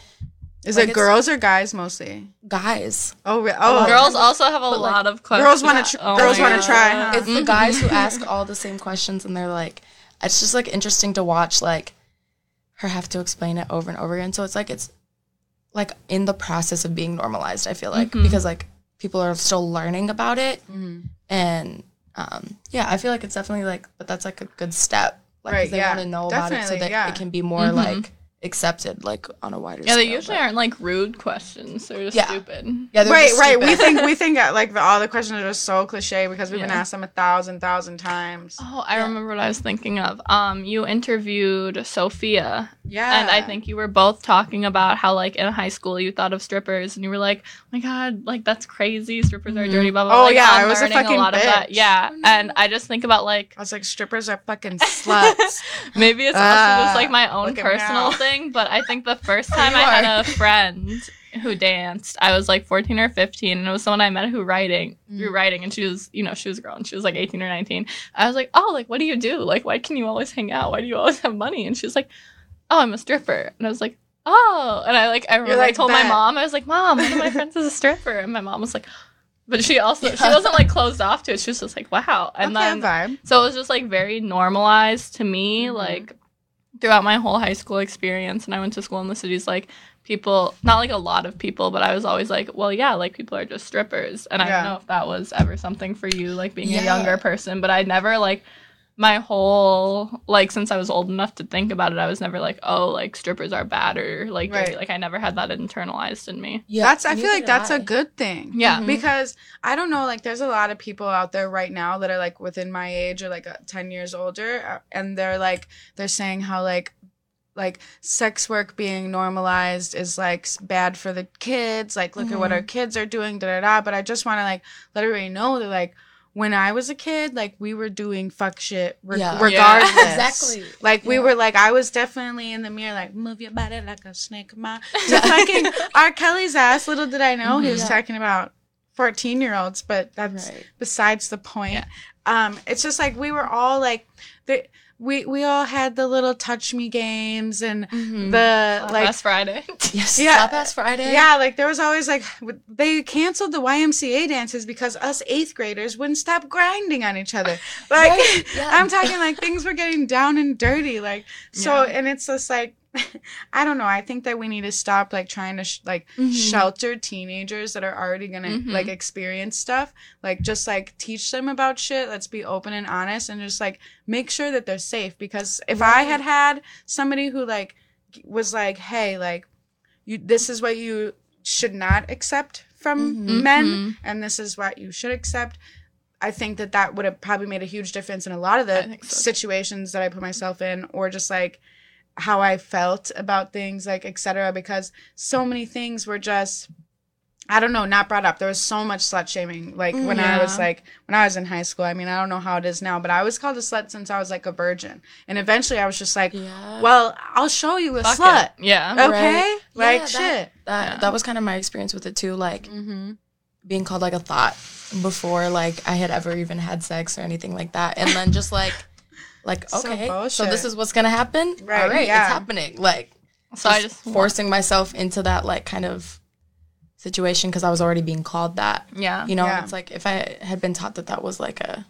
Is like, it girls or guys mostly? guys. Oh, re- oh, Girls also have a But, like, lot of questions. girls want to. Tr- Oh girls want to try. Huh? It's the guys who ask all the same questions and they're like it's just like interesting to watch like her have to explain it over and over again. So it's like it's like in the process of being normalized, I feel like, Mhm. because like people are still learning about it Mhm. and um yeah, I feel like it's definitely like but that's like a good step. Like 'cause Right, they yeah. want to know about it so Definitely, that yeah. it can be more Mhm. like accepted like on a wider Yeah, scale. they usually but- aren't like rude questions. They're just Yeah. stupid. Yeah, they're right, just right. We stupid. think we think uh, like the, all the questions are just so cliche because we've been Yeah. asked them a thousand, thousand times. Oh, I Yeah. remember what I was thinking of. Um, you interviewed Sophia, Yeah, and I think you were both talking about how, like, in high school, you thought of strippers, and you were like, "Oh my god, like that's crazy. Strippers are dirty." Blah blah. Oh, blah. Like, yeah, I'm I was a learning fucking lot of that. bitch. Yeah, and I just think about like I was like, strippers are fucking sluts. maybe it's also Ah, just like my own look at me personal now. Thing, but I think the first time I had a friend who danced, I was like 14 or 15, and it was someone I met who writing through Mm. writing, and she was, you know, she was a girl, and she was like 18 or 19. I was like, oh, like what do you do? Like why can you always hang out? Why do you always have money? And she was like, oh, I'm a stripper, and I was like. Oh, and I like I remember I like, told my mom I was like, "Mom, one of my friends is a stripper," and my mom was like, "But she also she wasn't like closed off to it. She was just like, wow." And okay, then vibe. so it was just like very normalized to me, Mhm. like throughout my whole high school experience. And I went to school in the cities, like people, not like a lot of people, but I was always like, well, yeah, like people are just strippers. And I don't know if that was ever something for you, like being Yeah. a younger person, but I never like my whole like since I was old enough to think about it, I was never like, oh, like strippers are bad or like dirty. Right. like I never had that internalized in me. Yeah, that's I feel like that's a I. good thing. Yeah. Mhm. Because I don't know, like there's a lot of people out there right now that are like within my age or like uh, 10 years older uh, and they're like they're saying how like like sex work being normalized is like bad for the kids like look at what our kids are doing da da da but I just want to like let everybody know that like when I was a kid like we were doing fuck shit re- Yeah. regardless exactly. like we were like I was definitely in the mirror like move your body like a snake ma to fucking R. Kelly's ass. Little did I know he was Yeah. talking about fourteen year olds, but that's Right. besides the point. Yeah. Um, it's just like we were all like the we we all had the little touch me games and Mhm. the like Last Friday. yes, Yeah. slap ass Friday. yeah, like there was always like they canceled the YMCA dances because us eighth graders wouldn't stop grinding on each other. Like Right, yeah. I'm talking like things were getting down and dirty. Like so, Yeah. and it's just like I don't know. I think that we need to stop like trying to sh- like Mhm. shelter teenagers that are already gonna Mhm. like experience stuff. Like just like teach them about shit. Let's be open and honest and just like make sure that they're safe. Because if I had had somebody who like was like, hey, like you, this is what you should not accept from Mhm. men, Mhm. and this is what you should accept. I think that that would have probably made a huge difference in a lot of the so, situations that I put myself in, or just like how I felt about things, like etc. Because so many things were just, I don't know, not brought up. There was so much slut shaming, like when I was like when I was in high school. I mean, I don't know how it is now, but I was called a slut since I was like a virgin, and eventually I was just like, Yeah. well, I'll show you a Fuck slut. it. Yeah. Okay, Right. like Yeah, shit. that Yeah. that was kind of my experience with it too. Like Mm-hmm. being called like a thought before like I had ever even had sex or anything like that, and then just like like So okay, so, bullshit. this is what's gonna happen. Right, All right, yeah. it's happening. Like So I just forcing myself into that like kind of situation because I was already being called that. Yeah. You know, Yeah. it's like if I had been taught that that was like a,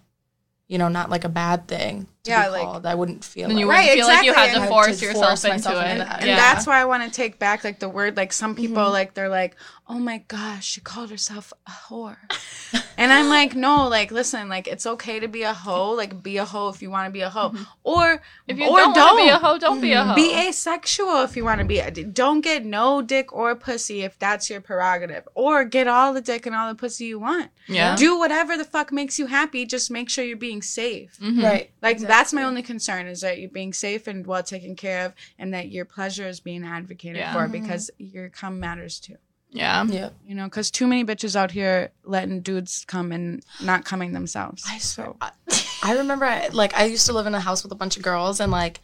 you know, not like a bad thing to Yeah, be like- called, I wouldn't feel And you like Right, wouldn't feel like you exactly. had And to had force to yourself force into myself it. into that. And yeah. that's why I want to take back like the word like some people Mhm. like they're like, "Oh my gosh, she called herself a whore." and I'm like, "No, like listen, like it's okay to be a hoe, like be a hoe if you want to be a hoe. Or if you or don't, want to be a hoe, don't be a hoe. Be asexual if you want to be. A, Don't get no dick or pussy if that's your prerogative. Or get all the dick and all the pussy you want. yeah. Do whatever the fuck makes you happy. Just make sure you're being safe. Mhm. right. Like that's my only concern is that you're being safe and well taken care of, and that your pleasure is being advocated Yeah. for Mhm. because your cum matters too. Yeah. Yeah. You know, because too many bitches out here letting dudes come and not coming themselves. I swear. So I, I remember, I, like, I used to live in a house with a bunch of girls, and like,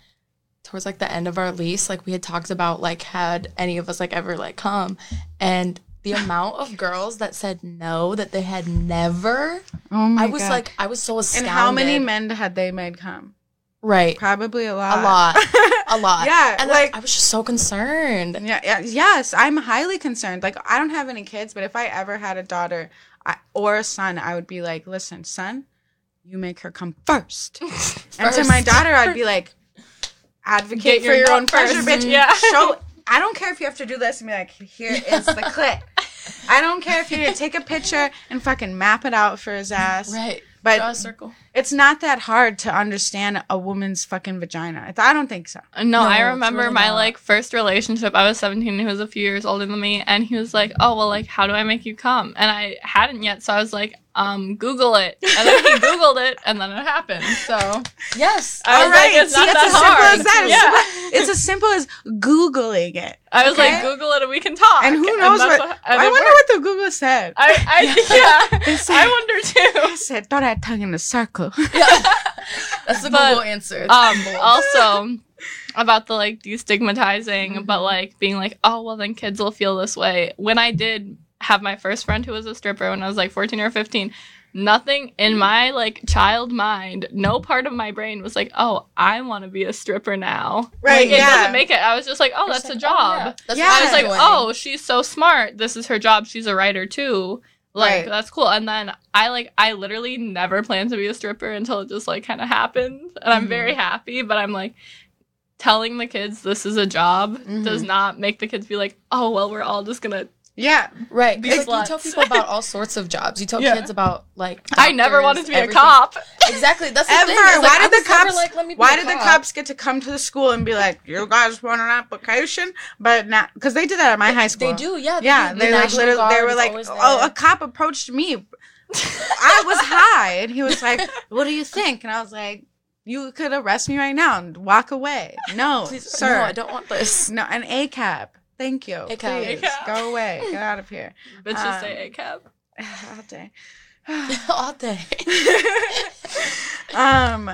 towards like the end of our lease, like, we had talked about like, had any of us like ever like come, and the amount of girls that said no, that they had never. oh my God. I was God. like, I was so astounded. and how many men had they made come? Right. Probably a lot. A lot. A lot. Yeah, And like- I, I was just so concerned. Yeah, yeah, yes, I'm highly concerned. Like, I don't have any kids, but if I ever had a daughter I, or a son, I would be like, listen, son, you make her come first. And to my daughter, I'd be like, advocate for your own pleasure, first. bitch. Yeah. Show. I don't care if you have to do this and be like, here is the clip. I don't care if you need to take a picture and fucking map it out for his ass. Right. but Draw a circle. it's not that hard to understand a woman's fucking vagina. I don't think so. Uh, no, No, I remember really my not. like first relationship. I was 17 and he was a few years older than me and he was like, "Oh, well like how do I make you come?" And I hadn't yet, so I was like, "Um, Google it." And then he googled it and then it happened. So, Yes. I All like, it's see, not it's that as simple hard. as that. Yeah. it's as simple as googling it. I was Okay. like, "Google it and we can talk." And who knows that's what? and I wonder worked. what the Google said. I, I yeah, It's I wonder too. I said, throw that tongue in a circle. Yeah. That's the But, Google answer. Um also about the like destigmatizing Mm-hmm. but like being like oh well then kids will feel this way when i did have my first friend who was a stripper when i was like 14 or 15 nothing in my like child mind no part of my brain was like oh i want to be a stripper now Right, like, it yeah. doesn't make it i was just like oh Just that's a like, oh, job yeah. That's Yeah. i was like oh she's so smart this is her job she's a writer too like Right. that's cool and then i like i literally never planned to be a stripper until it just like kind of happened and i'm Mhm. very happy but i'm like telling the kids this is a job Mhm. does not make the kids be like oh well we're all just gonna yeah, Right. These Because like, you tell people about all sorts of jobs. You tell Yeah. kids about like. i never wanted to be everything. a cop Exactly. That's the Ever? thing. like, why I did the was never cops? like, why did the cops get to come to the school and be like, "You guys want an application?" But not because they did that at my high school. They do. Yeah. Yeah, do. they The like literally. They were like, "Oh, a cop approached me. I was high, and he was like, "What do you think?" And I was like, "You could arrest me right now and walk away." No, Please, sir. No, I don't want this. No, an ACAB. Thank you. ACAB. Please, ACAB. go away. Get out of here. bitches Um, say ACAB All day. all day. um,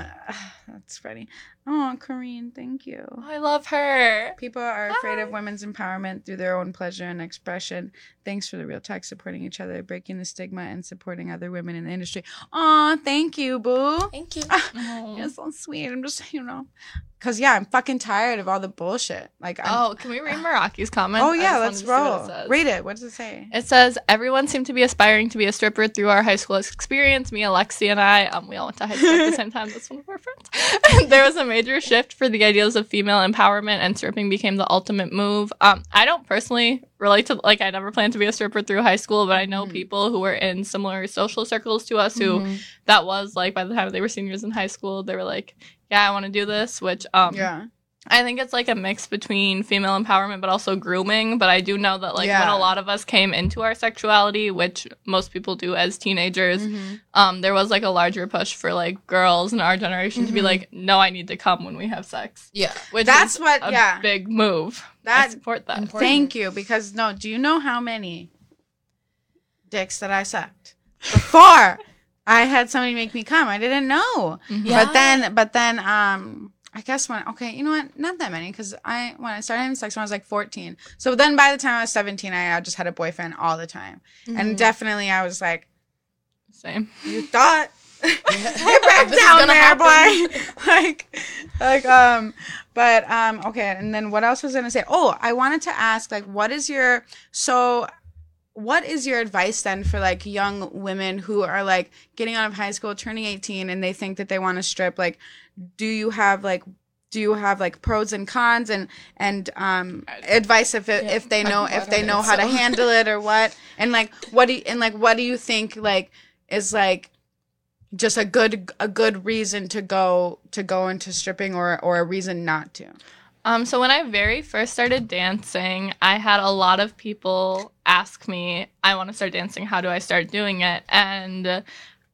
that's funny. Oh, Corrine, thank you. i love her People are afraid of women's empowerment through their own pleasure and expression. Thanks for the real talk, supporting each other, breaking the stigma, and supporting other women in the industry. Oh, thank you, boo. Thank you. Oh. You're so sweet. I'm just, you know, because yeah, I'm fucking tired of all the bullshit. Like, I'm, oh can we read meraki's comment oh yeah, let's wanted to see what it roll. Read it. What does it say? It says everyone seemed to be aspiring to be a stripper through our high school experience. Me, Alexi, and I, um, we all went to high school at the same time. That's one of our friends. there was a major shift for the ideals of female empowerment, and stripping became the ultimate move. Um, I don't personally relate to like I never planned to be a stripper through high school, but I know Mhm. people who were in similar social circles to us who Mhm. that was like by the time they were seniors in high school, they were like, "Yeah, I want to do this," which um, yeah. I think it's like a mix between female empowerment but also grooming. But I do know that like when a lot of us came into our sexuality, which most people do as teenagers, Mhm. um, there was like a larger push for like girls in our generation to be Mhm. like, no, I need to come when we have sex. Yeah. Which That's is what- a yeah. big move. I support that. Important. Thank you. Because no, do you know how many dicks that I sucked before I had somebody make me come? I didn't know. Yeah. But then, but then, um, I guess when okay, you know what? Not that many because I when I started having sex when I was like fourteen. So then by the time I was seventeen, I uh, just had a boyfriend all the time, Mm-hmm. and definitely I was like, Same. you thought. Get Get back down there, boy. like, like, um, but, um, okay. And then what else was I gonna say? Oh, I wanted to ask, like, what is your, so, what is your advice then for like young women who are like getting out of high school, turning 18, and they think that they want to strip? Like, do you have like, do you have like pros and cons and and um advice if it, Yeah, if they know if they know it, how to handle it or what? And like what do you, and like what do you think like is like just a good a good reason to go to go into stripping or or a reason not to Um, so when I very first started dancing, I had a lot of people ask me, "I want to start dancing. How do I start doing it?" And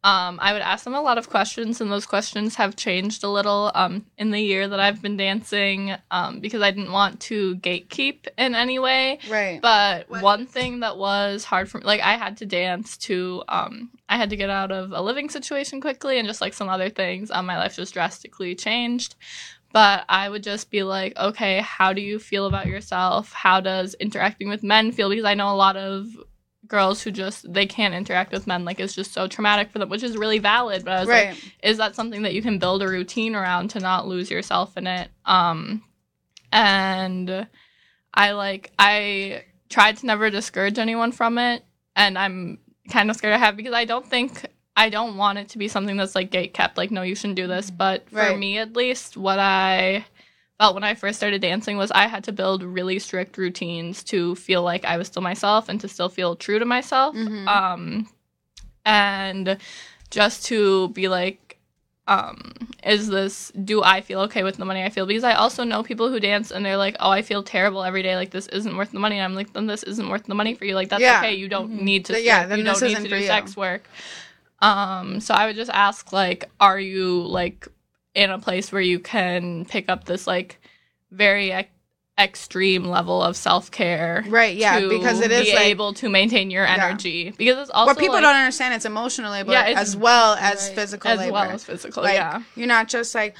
um, I would ask them a lot of questions, and those questions have changed a little um, in the year that I've been dancing um, because I didn't want to gatekeep in any way. right But What- one thing that was hard for me, like I had to dance to, um, I had to get out of a living situation quickly, and just like some other things, um, my life just drastically changed. But I would just be like, okay, how do you feel about yourself? How does interacting with men feel? Because I know a lot of girls who just they can't interact with men. Like it's just so traumatic for them which is really valid. But i was like is that something that you can build a routine around to not lose yourself in it? Um and i like i tried to never discourage anyone from it. And i'm kind of scared i have because i don't think i don't want it to be something that's like gate kept like no you shouldn't do this but for Right. me at least what i felt when i first started dancing was i had to build really strict routines to feel like i was still myself and to still feel true to myself Mhm. um and just to be like um is this do i feel okay with the money i feel because i also know people who dance and they're like oh i feel terrible every day like this isn't worth the money and i'm like then this isn't worth the money for you like that's Yeah. okay you don't Mhm. need to yeah, then you this don't isn't to do sex work um so i would just ask like are you like in a place where you can pick up this like very ex- extreme level of self-care Right, yeah, because it is be like able to maintain your Yeah. energy because it's also what people like, don't understand it's emotional labor Yeah, it's- as well as Right. physical as labor. well as physical like yeah you're not just like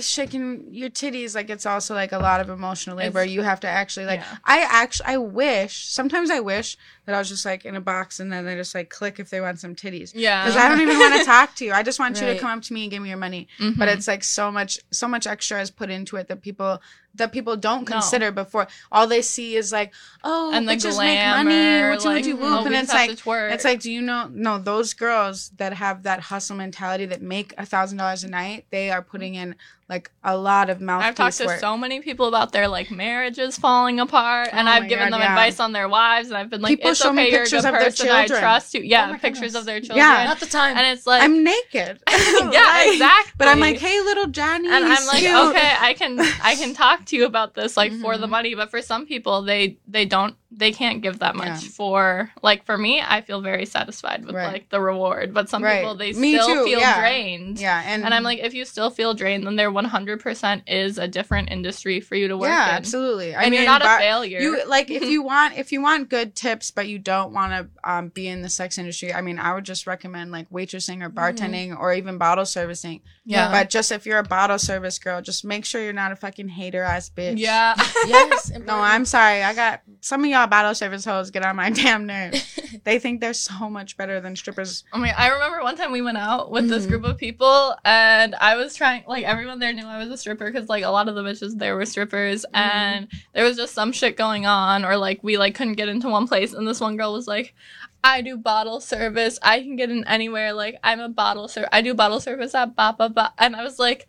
shaking your titties like it's also like a lot of emotional labor. It's- you have to actually like yeah. i actually i wish sometimes i wish that i was just like in a box and then they just like click if they want some titties. Yeah. Because i don't even want to talk to you. I just want you to come up to me and give me your money. Mhm. but it's like so much so much extra is put into it that people that people don't No. consider before all they see is like oh and the glamour, make money what you like, do oh, whoop and it's like it's like, do you know? No, those girls that have that hustle mentality that make a thousand dollars a night, they are putting in like a lot of mouthpiece I've talked to work. so many people about their like marriages falling apart, and Oh I've given God, them yeah. advice on their wives, and I've been like, People "It's show me okay, you're a pictures good of their person. I children. trust you." Yeah, Oh pictures goodness. of their children. Yeah. Not the time. and it's like, I'm naked. yeah, Like, exactly. But I'm like, hey, little Johnny. and I'm like, cute. okay, I can I can talk to you about this like for the Mhm. money, but for some people they they don't they can't give that much Yeah. for like for me, I feel very satisfied with Right. like the reward, but some Right. people they Me still too, feel yeah. drained. Yeah, and And I'm like, if you still feel drained, then there 100% is a different industry for you to work yeah, in. absolutely. I and mean, you're not a failure. You like if you want if you want good tips, but you don't want to um, be in the sex industry. I mean, I would just recommend like waitressing or bartending or even bottle servicing. yeah. But just if you're a bottle service girl, just make sure you're not a fucking hater ass bitch. yeah. yes. No, I'm sorry. I got some of y'all bottle service hoes get on my damn nerves. they think they're so much better than strippers. I mean, I remember one time we went out with this Mhm. group of people, and I was trying, like, everyone there knew I was a stripper because, like, a lot of the bitches there were strippers, Mhm. and there was just some shit going on, or like we like couldn't get into one place, and this one girl was like, "I do bottle service. I can get in anywhere. Like, I'm a bottle service. I do bottle service at ba ba ba," and I was like.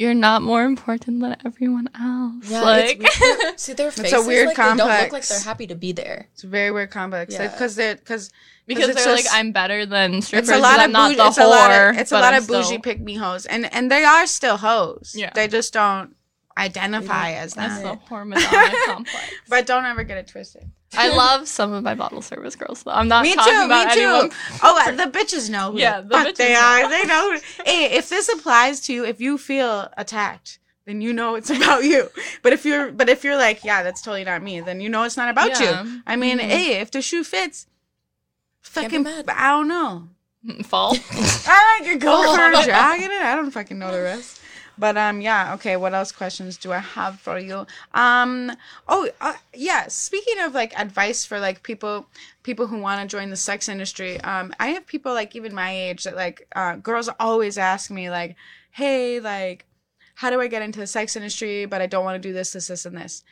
You're not more important than everyone else. Yeah, like, it's weird. See their a weird like, They don't look like they're happy to be there. It's a very weird complex. Yeah. Because they're because because it's they're just- like, I'm better than strippers. it's a lot of bougie, the it's a lot of it's a lot I'm of bougie still- pick me hoes, and and they are still hoes. Yeah. they just don't identify as that. That's the whore Madonna complex. But don't ever get it twisted. I love some of my bottle service girls though. I'm not Me talking too. about Me too. Oh, uh, the bitches know. Who Yeah, the the bitches they know. are. They know. Hey, if this applies to you, if you feel attacked, then you know it's about you. But if you're, but if you're like, yeah, that's totally not me, then you know it's not about Yeah. you. I mean, Mhm. hey, if the shoe fits, fucking, mad. I don't know. Fall. I could go Oh. for a jog in it. I don't fucking know the rest. But um, yeah. Okay. What else questions do I have for you? Um. Oh, uh, yeah. Speaking of like advice for like people, people who want to join the sex industry. Um, I have people like even my age that like uh, girls always ask me like, hey, like, how do I get into the sex industry? But I don't want to do this, this, this, and this.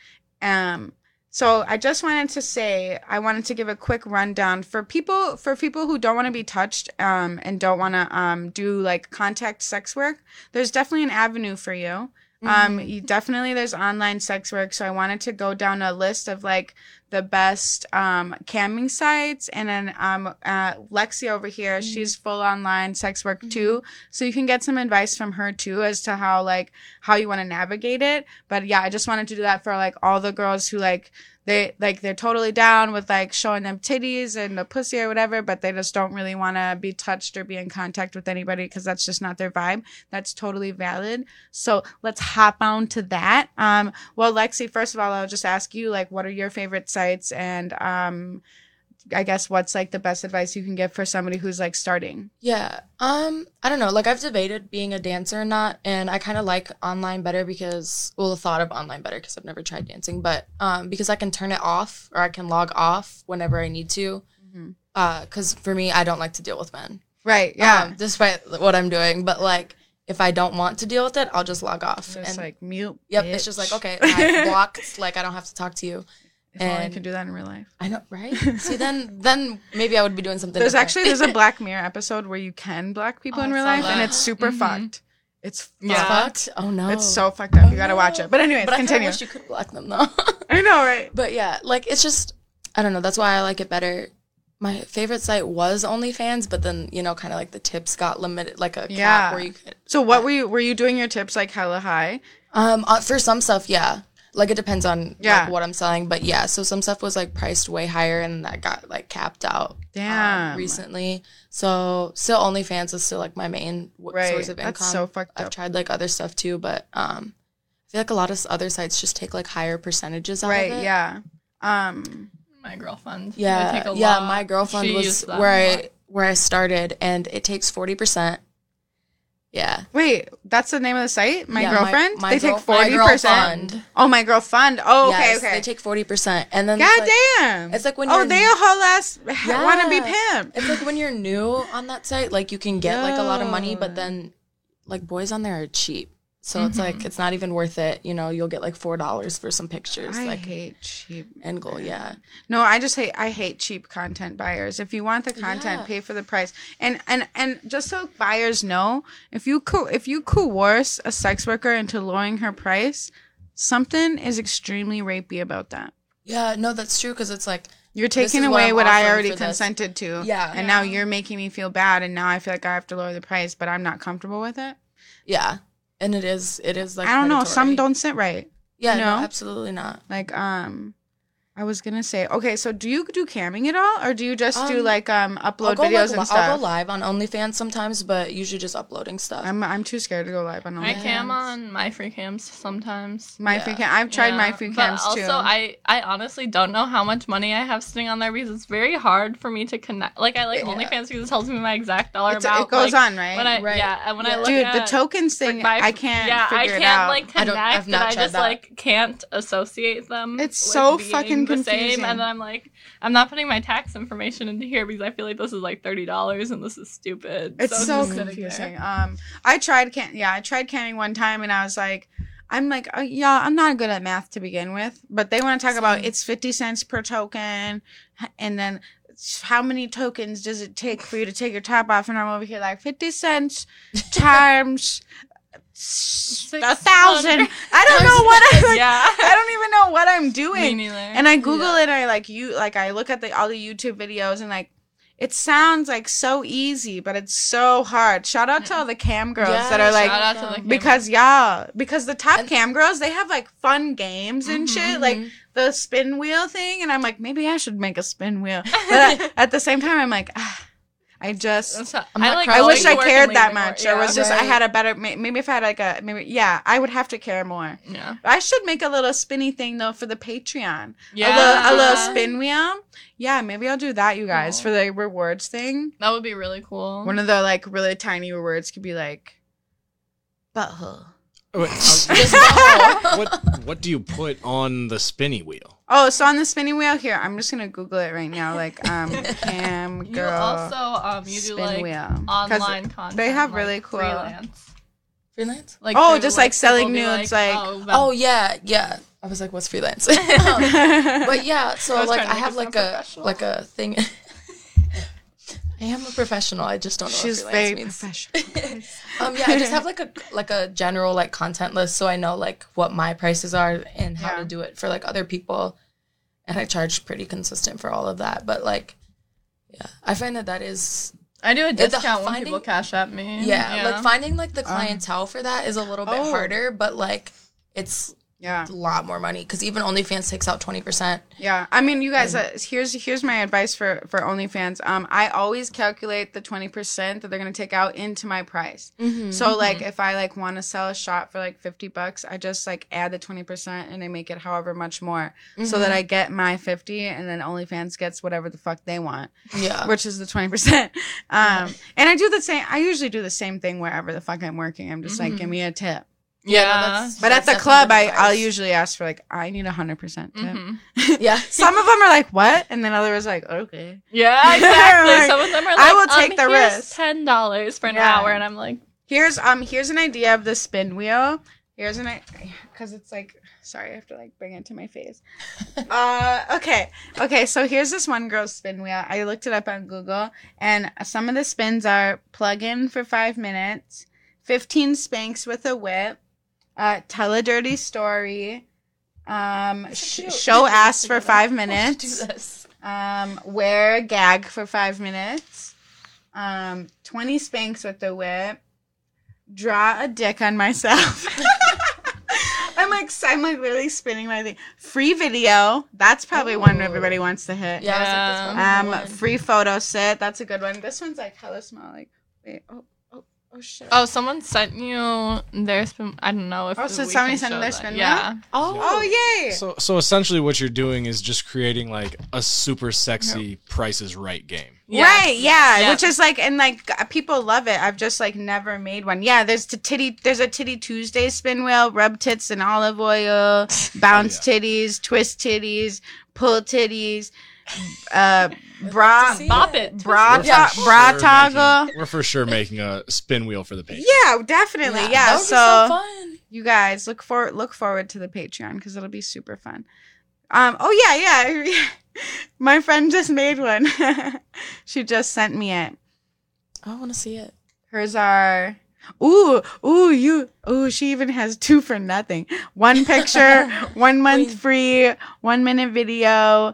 Um. So I just wanted to say I wanted to give a quick rundown for people for people who don't want to be touched um, and don't want to um, do like contact sex work. There's definitely an avenue for you. Um, you definitely there's online sex work. So I wanted to go down a list of like the best um, camming sites, and then um, uh, Lexi over here, she's full online sex work too. So you can get some advice from her too as to how like how you want to navigate it. But yeah, I just wanted to do that for like all the girls who like they like they're totally down with like showing them titties and the pussy or whatever, but they just don't really want to be touched or be in contact with anybody because that's just not their vibe. That's totally valid. So let's hop on to that. Um, well, Lexi, first of all, I'll just ask you like, what are your favorite sites and um, I guess what's like the best advice you can give for somebody who's like starting? Yeah. Um, I don't know. Like I've debated being a dancer or not, and I kind of like online better because well, the thought of online better because I've never tried dancing, but um, because I can turn it off or I can log off whenever I need to. Mhm. Uh, because for me, I don't like to deal with men. Right. Yeah. Um, despite what I'm doing, but like if I don't want to deal with it, I'll just log off. just and like mute. yep, it's just like okay, I blocked. Like I don't have to talk to you. If only I and- could do that in real life. I know, right? See, then then maybe I would be doing something. There's different. actually there's a Black Mirror episode where you can black people Oh, in real saw life, and it's super Mhm. fucked. It's It's Yeah. fucked. Oh no, It's so fucked up. Oh, you gotta no. watch it. But anyways, But I continue. wish you could black them though. I know, right? but yeah, like it's just I don't know. That's why I like it better. my favorite site was OnlyFans, but then you know, kind of like the tips got limited, like a cap where you could. So what were you were you doing your tips like hella high? Um, uh, for some stuff, yeah. Like it depends on Yeah. like, what I'm selling, but yeah. So some stuff was like priced way higher, and that got like capped out. um, Damn. recently. So still OnlyFans is still like my main w- Right. source of income. That's so fucked up. I've tried like other stuff too, but um, I feel like a lot of other sites just take like higher percentages out Right, of it. yeah. Um My girlfriend. They Yeah, take a yeah. lot. My girlfriend She was where. I where I started, and it takes forty percent. Yeah, wait, that's the name of the site? My Yeah, my- girlfriend? my they girl- take my forty girl percent. fund. Oh MyGirlFund. Oh okay, Yes, okay. They take forty percent, and then God it's like, damn. it's like when Oh, you're they a whole ass Yeah. wanna be pimp. It's like when you're new on that site, like you can get like a lot of money, but then like boys on there are cheap. So it's like mm-hmm. it's not even worth it. You know, you'll get like four dollars for some pictures. I like hate cheap. end goal, yeah. No, I just hate I hate cheap content buyers. If you want the content, Yeah. pay for the price. And and and just so buyers know, if you co- if you coerce a sex worker into lowering her price, something is extremely rapey about that. Yeah, no, that's true because it's like You're taking is what away what I already for this. consented to. Yeah. And now you're making me feel bad and now I feel like I have to lower the price, but I'm not comfortable with it. yeah, and it is it is like I don't know, some don't sit right. Yeah, no, absolutely not. Like um I was gonna say, okay, so do you do camming at all, or do you just do Um, like um upload I'll go, videos like, and stuff? I'll go live on OnlyFans sometimes, but usually just uploading stuff. I'm I'm too scared to go live on OnlyFans. I cam on MyFreeCams sometimes. my Yeah. free cam. I've tried my Yeah, free but cams also, too. I I honestly don't know how much money I have sitting on there because it's very hard for me to connect. Like I like Yeah. OnlyFans because it tells me my exact dollar It's- amount. it goes like, on, right? When I Right. yeah, and when I Yeah. look Dude, at the tokens like, thing, my- I can't yeah, I can't it out. like I connect, don't- I've not I just that. like can't associate them. It's so fucking the same. And then I'm like, I'm not putting my tax information into here because I feel like this is like thirty dollars and this is stupid. It's it's so confusing. Um, I tried can yeah, I tried camming one time, and I was like, I'm like, oh, yeah, I'm not good at math to begin with, but they want to talk about it's fifty cents per token, and then how many tokens does it take for you to take your top off? And I'm over here like fifty cents times a thousand. I don't know what I like, yeah. I don't even know what I'm Me doing. neither. And I Google it. I like you like I look at the all the YouTube videos and like it sounds like so easy, but it's so hard. Shout out to all the cam girls Yeah, that are like Shout out to the because y'all because the top And- cam girls they have like fun games and Mhm, shit like mhm. the spin wheel thing and I'm like maybe I should make a spin wheel but at, at the same time I'm like ah, I just That's I'm I like. I wish I cared that leaving work, much or was yeah. just I had a better maybe if I had like a maybe yeah I would have to care more Yeah. I should make a little spinny thing though for the Patreon Yeah. a little, a little spin wheel. Yeah, maybe I'll do that, you guys, Cool. for the rewards thing. That would be really cool. One of the like really tiny rewards could be like butthole. Wait, Just uh, what what do you put on the spinny wheel? Oh, so on the spinning wheel here, I'm just gonna Google it right now. Like um cam you girl also um you do spin like wheel 'Cause online content. they have like really cool- freelance. freelance. Like Oh, just, like, selling nudes, like- oh, Oh yeah, yeah. I was like, what's freelance? but yeah, so I like I have like a like a thing. I am a professional. I just don't know She's what very means. professional. Um, yeah, I just have like a like a general like content list, so I know like what my prices are and how Yeah. to do it for like other people, and I charge pretty consistent for all of that. But like, yeah, I find that that is I do a the discount when finding- people cash at me. yeah, like finding like the Um, clientele for that is a little bit oh. harder, but like it's yeah. a lot more money because even OnlyFans takes out twenty percent. Yeah, I mean, you guys. Uh, here's here's my advice for for OnlyFans. Um, I always calculate the twenty percent that they're gonna take out into my price. Mm-hmm. So like, if I like want to sell a shot for like fifty bucks, I just like add the twenty percent and I make it however much more, so Mm-hmm. that I get my fifty, and then OnlyFans gets whatever the fuck they want, yeah, which is the twenty percent. Um, and I do the same. I usually do the same thing wherever the fuck I'm working. I'm just like, give me a tip. Yeah. no, that's- But at the club, I. I'll usually ask for like, I need a hundred percent tip. Mhm. yeah. Some of them are like, what? And then others are like, okay. Yeah, exactly. Like, Some of them are like, I will take the um, here's risk. Ten dollars for an Yeah. hour, and I'm like, Here's um here's an idea of the spin wheel. Here's an because it's like sorry I have to like bring it to my face. uh okay okay so here's this one girl's spin wheel. I looked it up on Google and some of the spins are plug in for five minutes, fifteen spanks with a whip, uh tell a dirty story, um sh- show ass for five minutes. Um, wear a gag for five minutes. Um, 20 spanks with the whip. Draw a dick on myself. I'm like, I'm like literally spinning my thing. Free video. That's probably one everybody wants to hit. Yeah, I like, that's probably the Um, free photo sit. That's a good one. This one's like hella small. Like, wait, oh, oh, oh shit. Oh, someone sent you their spin. I don't know if Oh, so somebody sent show their that. spin Yeah. Oh, Oh yay! So so essentially what you're doing is just creating like a super sexy Price is Right game. Yes. Right, yeah, Yeah. which is like, and like people love it. I've just like never made one. Yeah, there's the titty, there's a titty Tuesday spin wheel, rub tits in olive oil, oh, bounce titties, twist titties, pull titties, uh, bra, See Bop it. it. bra, We're for bra sure toggle. making- we're for sure making a spin wheel for the page. Yeah, definitely. Yeah, that would so, be so fun. you guys look for look forward to the Patreon because it'll be super fun. Um. Oh yeah, yeah. My friend just made one. she just sent me it. I want to see it. Hers are ooh ooh you ooh she even has two for nothing. One picture, one month free, one minute video,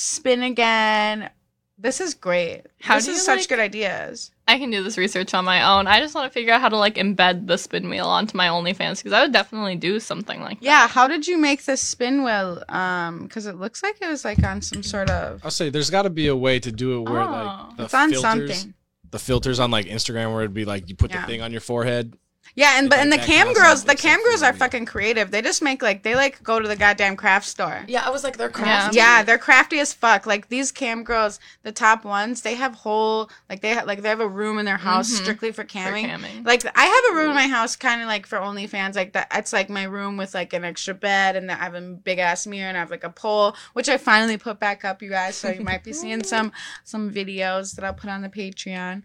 spin again. This is great. How this do is you, such like- good ideas. I can do this research on my own. I just want to figure out how to like embed the spin wheel onto my OnlyFans because I would definitely do something like that. Yeah, how did you make this spin wheel? Um, because it looks like it was like on some sort of. I'll say there's got to be a way to do it where Oh. like the It's on filters, something. the filters on like Instagram where it'd be like you put Yeah. the thing on your forehead. Yeah, and Like but and the cam girls, the cam girls are fucking creative. They just make like they like go to the goddamn craft store. Yeah, I was like, they're crafty. Yeah, they're crafty as fuck. Like these cam girls, the top ones, they have whole like they have like they have a room in their house Mhm. strictly for camming. for camming. camming. Like I have a room in my house, kind of like for OnlyFans. Like that, it's like my room with like an extra bed, and I have a big ass mirror, and I have like a pole, which I finally put back up, you guys. So you might be seeing some some videos that I'll put on the Patreon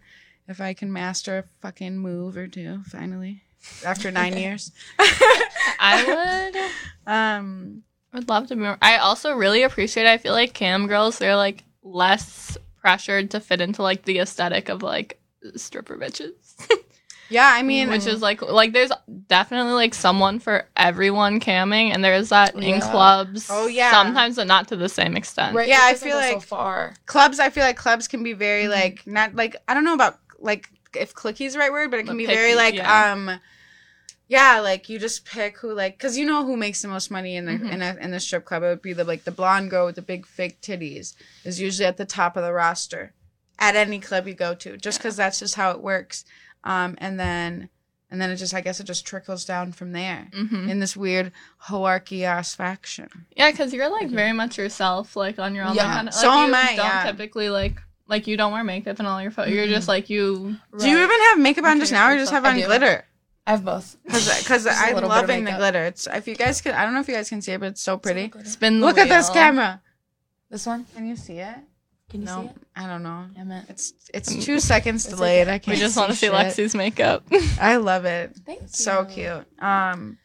if I can master a fucking move or two. Finally, after nine years. I would Um. would love to be more. I also really appreciate. I feel like cam girls they're like less pressured to fit into like the aesthetic of like stripper bitches. Yeah, I mean, which is like like there's definitely like someone for everyone camming and there's that in clubs Oh, yeah. sometimes but not to the same extent Right. Yeah, I feel go so like- far. clubs i feel like clubs can be very Mm-hmm. like not like i don't know about like if clicky is the right word but it can be very like yeah. um yeah like you just pick who like because you know who makes the most money in the Mhm. in, a, in the strip club it would be the like the blonde girl with the big fake titties is usually at the top of the roster at any club you go to just because that's just how it works um and then and then it just i guess it just trickles down from there hmm in this weird hierarchy ass faction yeah because you're like very much yourself like on your own Yeah. kind of, So like, am I, don't yeah. typically like like you don't wear makeup and all your photos you're just like you do you even have makeup on just now or just have I on do. glitter I have both. Because Just a I'm little bit of loving the makeup. glitter. It's if you guys can, I don't know if you guys can see it, but it's so pretty. spin the Look at this wheel. camera. This one? Can you see it? Can you see No, it? I don't know. Damn it. It's it's two seconds It's delayed. I can't. we just want to see shit. lexi's makeup I love it. Thank you. So cute. Um,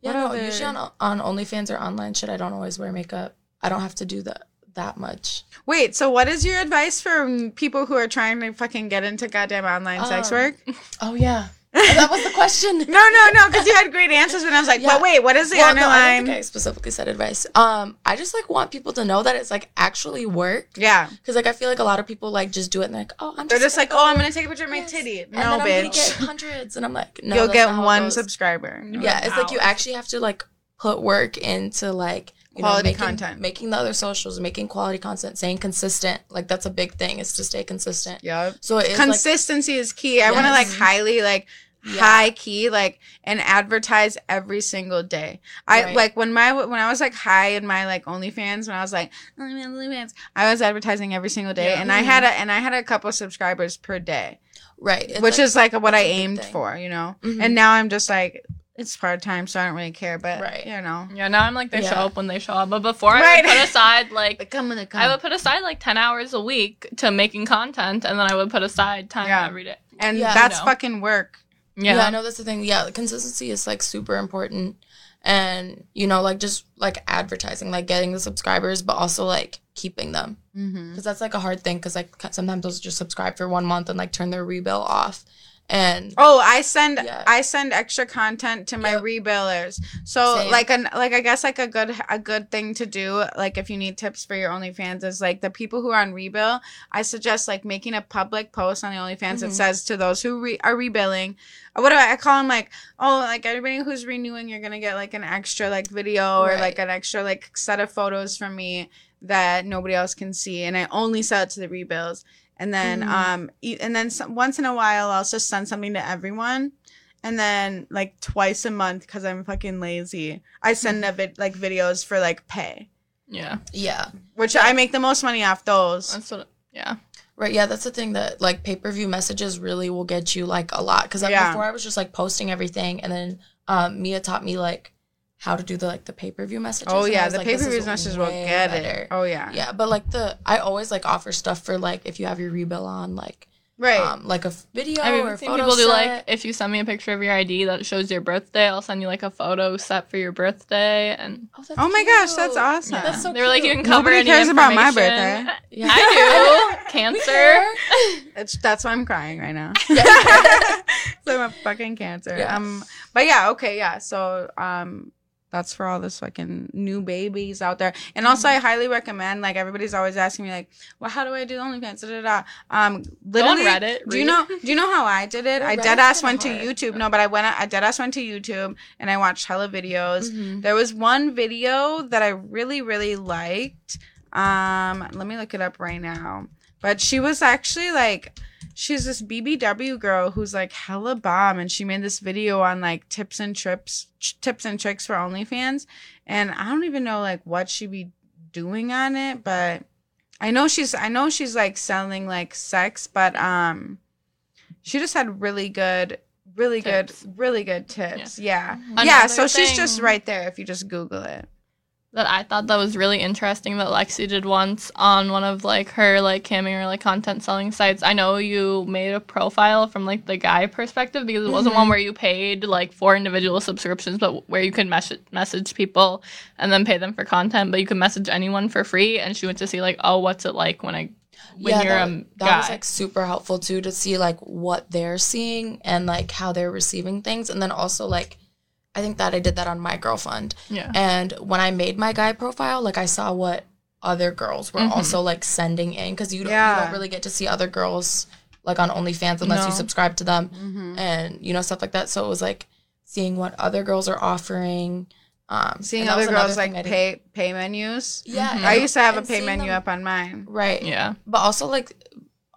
Yeah, What no, other- usually on, on OnlyFans or online shit, I don't always wear makeup. I don't have to do that that much. wait. So, what is your advice for people who are trying to fucking get into goddamn online sex Um, work? Oh yeah, that was the question. No, no, no. Because you had great answers, and I was like, Yeah. but wait, what is the Well, no, I I specifically said advice. Um, I just like want people to know that it's like actually work. yeah, Because like I feel like a lot of people like just do it and they're like, oh, I'm they're just like, oh, I'm gonna take a picture of my Yes. titty. and No, then I'm gonna bitch. get hundreds, and I'm like, no, You'll that's get not how it one subscriber. Yeah, it's like you actually have to like put work into like you Quality know, making, content. making the other socials, making quality content, staying consistent. Like that's a big thing is to stay consistent. yeah So it is like, consistency is key. I want to like highly like Yeah. high key like and advertise every single day. I Right. like when my when I was like high in my like OnlyFans when I was like OnlyFans, I was advertising every single day Yeah. and I had a and I had a couple subscribers per day, right, it's which like- is like what I it's a big aimed for, you know. Mhm. And now I'm just like it's part time, so I don't really care. But Right. you know, yeah now i'm like they show up when they show up but before i would put aside like come when they come. I would put aside like 10 hours a week to making content and then I would put aside time Yeah. every day. and Yeah, that's you know. fucking work. Yeah. Yeah. I know that's the thing. Yeah, consistency is like super important. And, you know, like just like advertising, like getting the subscribers, but also like keeping them. Mm-hmm. Because that's like a hard thing. Because like sometimes they'll just subscribe for one month and like turn their rebill off. And Oh, I send Yeah. I send extra content to my Yep. rebillers. So Same. like an like I guess like a good a good thing to do like if you need tips for your OnlyFans is like the people who are on rebill. I suggest like making a public post on the OnlyFans that Mhm. says to those who re- are rebilling. uh, What do I, I call them like oh like everybody who's renewing you're gonna get like an extra like video or Right. like an extra like set of photos from me that nobody else can see and I only sell it to the rebills. And then Mhm. um and then some, once in a while I'll just send something to everyone. And then like twice a month because I'm fucking lazy, I send a vid- like videos for like pay, Yeah. yeah. which I make the most money off those. That's what. Yeah. Right, yeah, that's the thing that like pay per view messages really will get you like a lot. Because Yeah. before I was just like posting everything, and then um, Mia taught me like how to do the like the pay per view messages. Oh yeah, the like, pay per view is messages will get better. it. Oh yeah, Yeah, but like the I always like offer stuff for like if you have your rebill on like right. um like a video I mean, or I've photo people do like if you send me a picture of your ID that shows your birthday, I'll send you like a photo set for your birthday, and Oh, that's oh my gosh, that's awesome. yeah. That's so they were like, you can cover Nobody cares about my birthday. Yeah. I do. Cancer. It's, that's why I'm crying right now. So I'm a fucking cancer. Yeah. Um, but yeah, okay, yeah. So um, that's for all this fucking new babies out there. And also, Mm-hmm. I highly recommend. Like everybody's always asking me, like, well, how do I do OnlyFans? Da, da, da. Um, literally, Reddit, Do you know? Do you know how I did it? Well, I dead ass went to. YouTube. No, but I went. I dead ass went to YouTube and I watched hella videos. Mhm. There was one video that I really, really liked. Um, let me look it up right now. But she was actually like, she's this BBW girl who's like hella bomb, and she made this video on like tips and trips, ch- tips and tricks for OnlyFans. And I don't even know like what she be doing on it, but I know she's, I know she's like selling like sex, but um, she just had really good. Really Tips. good, really good tips. Yeah, yeah. Another So she's just right there if you just Google it. That I thought that was really interesting that Lexi did once on one of like her like camming or like content selling sites. I know you made a profile from like the guy perspective because it wasn't one mm-hmm. where you paid like for individual subscriptions, but where you could message message people and then pay them for content, but you could message anyone for free. And she went to see like, oh, what's it like when I when you're that, a that was like super helpful too to see like what they're seeing and like how they're receiving things and then also like i think that i did that on MyGirlFund yeah. and when i made my guy profile like i saw what other girls were Mhm. also like sending in because you, don't- you don't really get to see other girls like on onlyfans unless you subscribe to them Mm-hmm. and you know stuff like that so it was like seeing what other girls are offering um Seeing other girls like thing I did. pay pay menus. yeah Mhm. I used to have a pay menu them- up on mine. right Yeah. but also like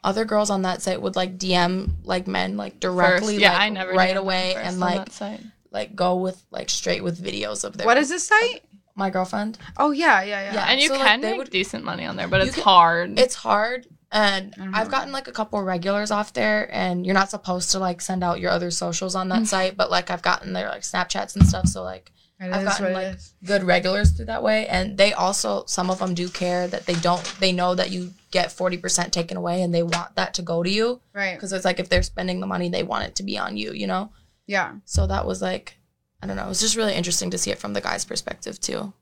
other girls on that site would like DM like men like directly First, yeah, like, I never right away and like that site. Like go with like straight with videos of their What is this site? MyGirlFund. Oh yeah, yeah, yeah. Yeah. and you so, like, can they make would- decent money on there, but it's can- hard. It's hard and I don't I've gotten like a couple regulars off there and you're not supposed to like send out your other socials on that site, but like I've gotten their like Snapchats and stuff so like It I've gotten, like, is. good regulars through that way and they also some of them do care that they don't they know that you get 40% taken away and they want that to go to you right. because it's like if they're spending the money they want it to be on you, you know? Yeah. So that was like, I don't know. It was just really interesting to see it from the guy's perspective too.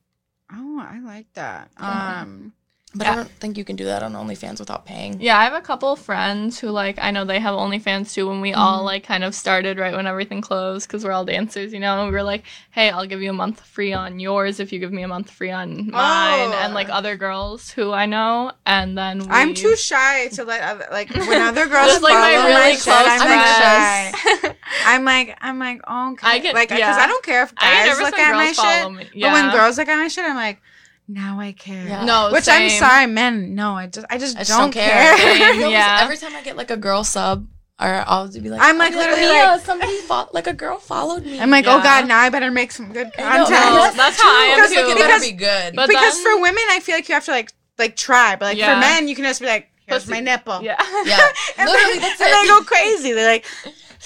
Oh, I like that. Yeah. Um. But Yeah. I don't think you can do that on OnlyFans without paying. Yeah, I have a couple friends who like I know they have OnlyFans too. When we all Mhm. like kind of started right when everything closed because we're all dancers, you know. And we were like, "Hey, I'll give you a month free on yours if you give me a month free on mine." Oh. And like other girls who I know, and then we, I'm too shy to let other like when other girls Just, like, follow my my, really shit. close I'm like shy. I'm like I'm like oh, okay. I get- like because yeah. I don't care if I get guys nervous look at my girls follow shit, me. but when girls look at my shit, I'm like, now I care. Yeah. no, Which I'm sorry, men. No, I just I just, I just don't, don't care. care. Same. You know, 'cause Yeah. Every time I get like a girl sub, or I'll be like, I'm, I'll like, oh, be literally Mia, like- somebody fo- like a girl followed me. I'm like, oh god, now I better make some good content. No, that's how I am Because, too. like, it because- better be good. But because then- for women, I feel like you have to like like try, but like Yeah. for men, you can just be like, here's Pussy. my nipple. yeah, yeah, and literally, then, that's and they go crazy. They're like,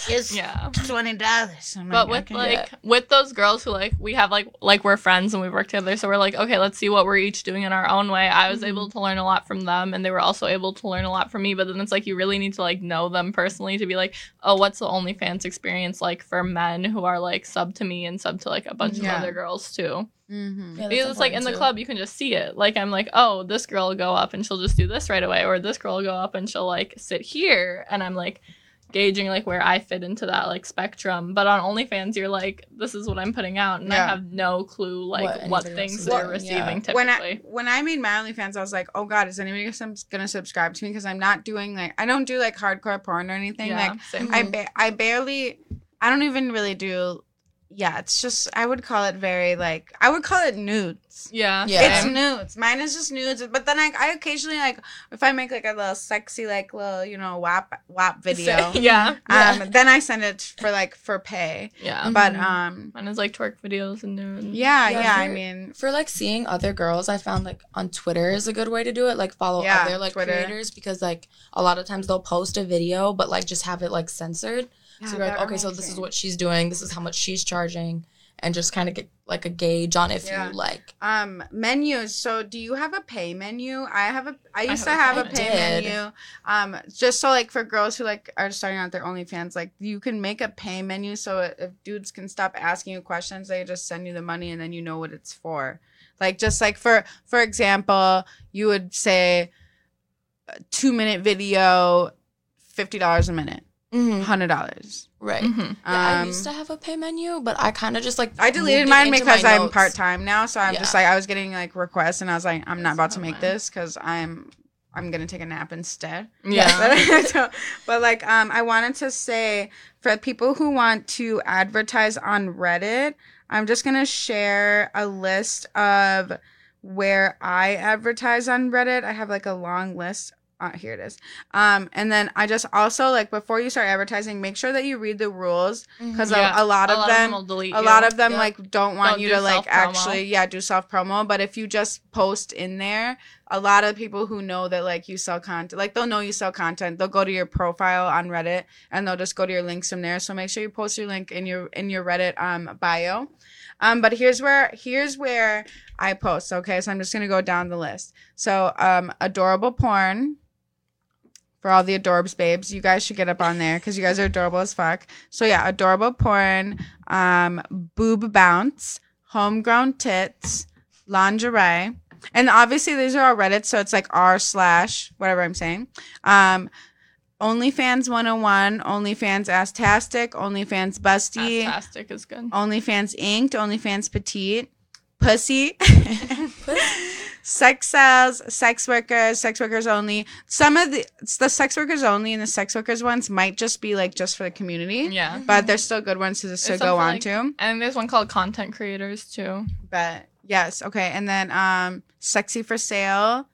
here's yeah. twenty dollars. But with like with those girls who like we have like like we're friends and we work together, so we're like okay, let's see what we're each doing in our own way. I was Mhm. able to learn a lot from them, and they were also able to learn a lot from me. But then it's like you really need to like know them personally to be like, oh, what's the OnlyFans experience like for men who are like sub to me and sub to like a bunch Yeah. of other girls too. mm-hmm. Yeah, because it's like in the too. club you can just see it. Like I'm like, oh, this girl will go up and she'll just do this right away, or this girl will go up and she'll like sit here, and I'm like, gauging like where I fit into that like spectrum. But on OnlyFans, you're like, this is what I'm putting out, and Yeah. I have no clue like What what, things is they're doing, receiving yeah. typically. when I when I made my OnlyFans, I was like, oh god, is anybody gonna, gonna subscribe to me? Because I'm not doing like I don't do like hardcore porn or anything. yeah, Like same. I ba- I barely I don't even really do. Yeah, it's just I would call it very like I would call it nudes. yeah, Yeah. It's nudes. Mine is just nudes. But then I, I occasionally like if I make like a little sexy like little you know WAP WAP video. yeah, Um, then I send it for like for pay. yeah. But Mhm. um, Mine is like twerk videos and nude. yeah, Yeah, yeah. I mean, For like seeing other girls, I found like on Twitter is a good way to do it. Like follow Yeah, other like Twitter. creators because like a lot of times they'll post a video but like just have it like censored. Yeah, so you're like, okay, so this is what she's doing. This is how much she's charging, and just kind of get like a gauge on if Yeah. you like. Um, menus. So, do you have a pay menu? I have a. I used to have have a a pay pay menu. Um, just so like for girls who like are starting out their OnlyFans, like you can make a pay menu so if dudes can stop asking you questions, they just send you the money and then you know what it's for. Like just like for for example, you would say, a two minute video, fifty dollars a minute. Hundred dollars. Right. Mhm. Yeah, I Um, used to have a pay menu, but I kind of just like I deleted moved it mine into because I'm notes. part time now, so I'm just Yeah. like I was getting like requests, and I was like, I'm not about to make mine- this because I'm I'm gonna take a nap instead. Yeah. but, so- but like um, I wanted to say for people who want to advertise on Reddit, I'm just gonna share a list of where I advertise on Reddit. I have like a long list. Uh, here it is. Um, and then I just also like before you start advertising, make sure that you read the rules because Yeah. a, a lot of them will delete a lot of them Yep. like don't want Don't you to like actually yeah do self promo but if you just post in there a lot of people who know that like you sell content like they'll know you sell content. They'll go to your profile on reddit and they'll just go to your links from there. So make sure you post your link in your in your reddit um bio. Um but here's where here's where i post okay? So i'm just gonna go down the list. So um adorable porn for all the adorbs babes. You guys should get up on there because you guys are adorable as fuck. So yeah adorable porn um, boob bounce, homegrown tits, lingerie, and obviously these are all Reddit, so it's like r slash whatever I'm saying. Um, OnlyFans 101, OnlyFans Astastic, OnlyFans Busty, Fantastic is good. OnlyFans Inked, OnlyFans Petite, Pussy, sex sales, sex workers, sex workers only. Some of the it's the sex workers only and the sex workers ones might just be like just for the community. Yeah. But they're still good ones to just to go on like- to. And there's one called content creators too. But yes, okay. And then um Sexy for Sale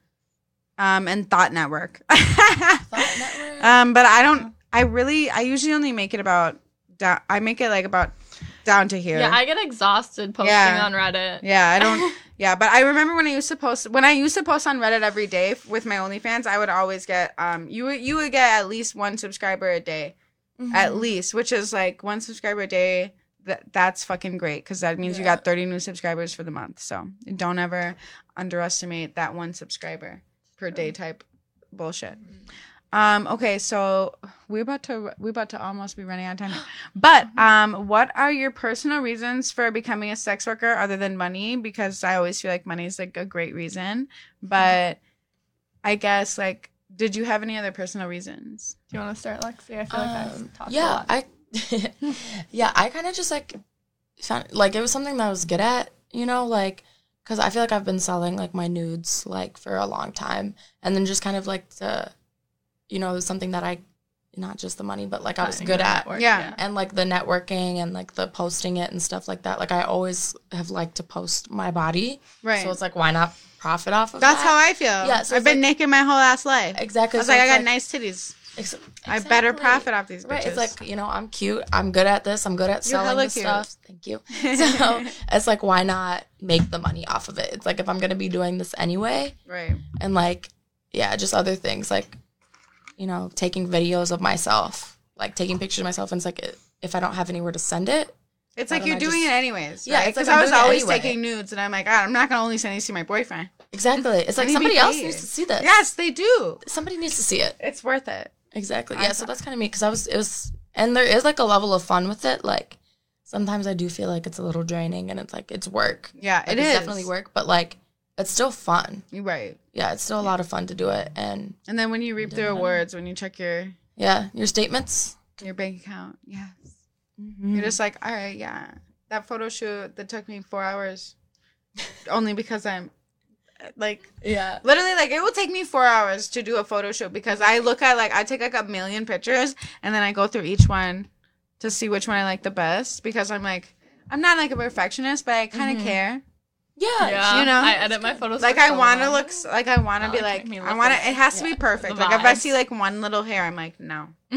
um and Thought Network. Thought Network. um but I don't I really I usually only make it about down I make it like about down to here. Yeah, I get exhausted posting Yeah. on Reddit. Yeah, I don't. yeah, but I remember when I used to post when I used to post on Reddit every day with my OnlyFans. I would always get um you would you would get at least one subscriber a day, at Mhm. least, which is like one subscriber a day. That that's fucking great because that means you got thirty new subscribers for the month. So don't ever underestimate that one subscriber per day type bullshit. Um, okay, so we're about to we're about to almost be running out of time. But um, what are your personal reasons for becoming a sex worker other than money? Because I always feel like money is like a great reason. But I guess like, did you have any other personal reasons? Do you want to start, Lexi? I feel like Um, I've talked a yeah. I yeah, I kind of just like found like it was something that I was good at, you know, like because I feel like I've been selling like my nudes like for a long time, and then just kind of like the, you know, it was something that I, not just the money, but like I was good at, network, Yeah. and like the networking and like the posting it and stuff like that. Like I always have liked to post my body, Right. so it's like why not profit off of that? That's that? how I feel. Yeah, so I've it's been naked my whole ass life. exactly. I was so like, I it's got nice titties. ex- I better profit off these bitches. Right. It's like, you know, I'm cute. I'm good at this. I'm good at You're selling this cute. stuff. Thank you. So it's like, why not make the money off of it? It's like, if I'm going to be doing this anyway, right. and like, yeah, just other things like, you know, taking videos of myself, like taking pictures of myself. And it's like, if I don't have anywhere to send it, It's like you're I doing just- it anyways. Yeah, it's like because I'm was always anyway. taking nudes, and I'm like, "Ah, I'm not gonna only send these to my boyfriend. exactly. It's like need to be somebody else needs to see this. Yes, they do. Somebody needs to see it. It's worth it. Exactly. I Yeah. So that's kind of me because I was, it was, and there is like a level of fun with it. Like sometimes I do feel like it's a little draining and it's like, it's work. Yeah, Like, it it's is definitely work, but like it's still fun. You're right. Yeah, it's still a lot of fun to do it. And And then when you reap the rewards, when you check your yeah, your statements. Your bank account. Yes. Mhm. You're just like, all right, yeah. That photo shoot that took me four hours, only because I'm like yeah. literally like it will take me four hours to do a photo shoot because I look at like I take like a million pictures and then I go through each one to see which one I like the best because I'm like I'm not like a perfectionist, but I kind of Mhm. care. Yeah. Yeah, you know, I edit my photos. Like for I so want to look like I want to I be like to like me I want to. It has to be perfect. the Like if I see like one little hair, I'm like no,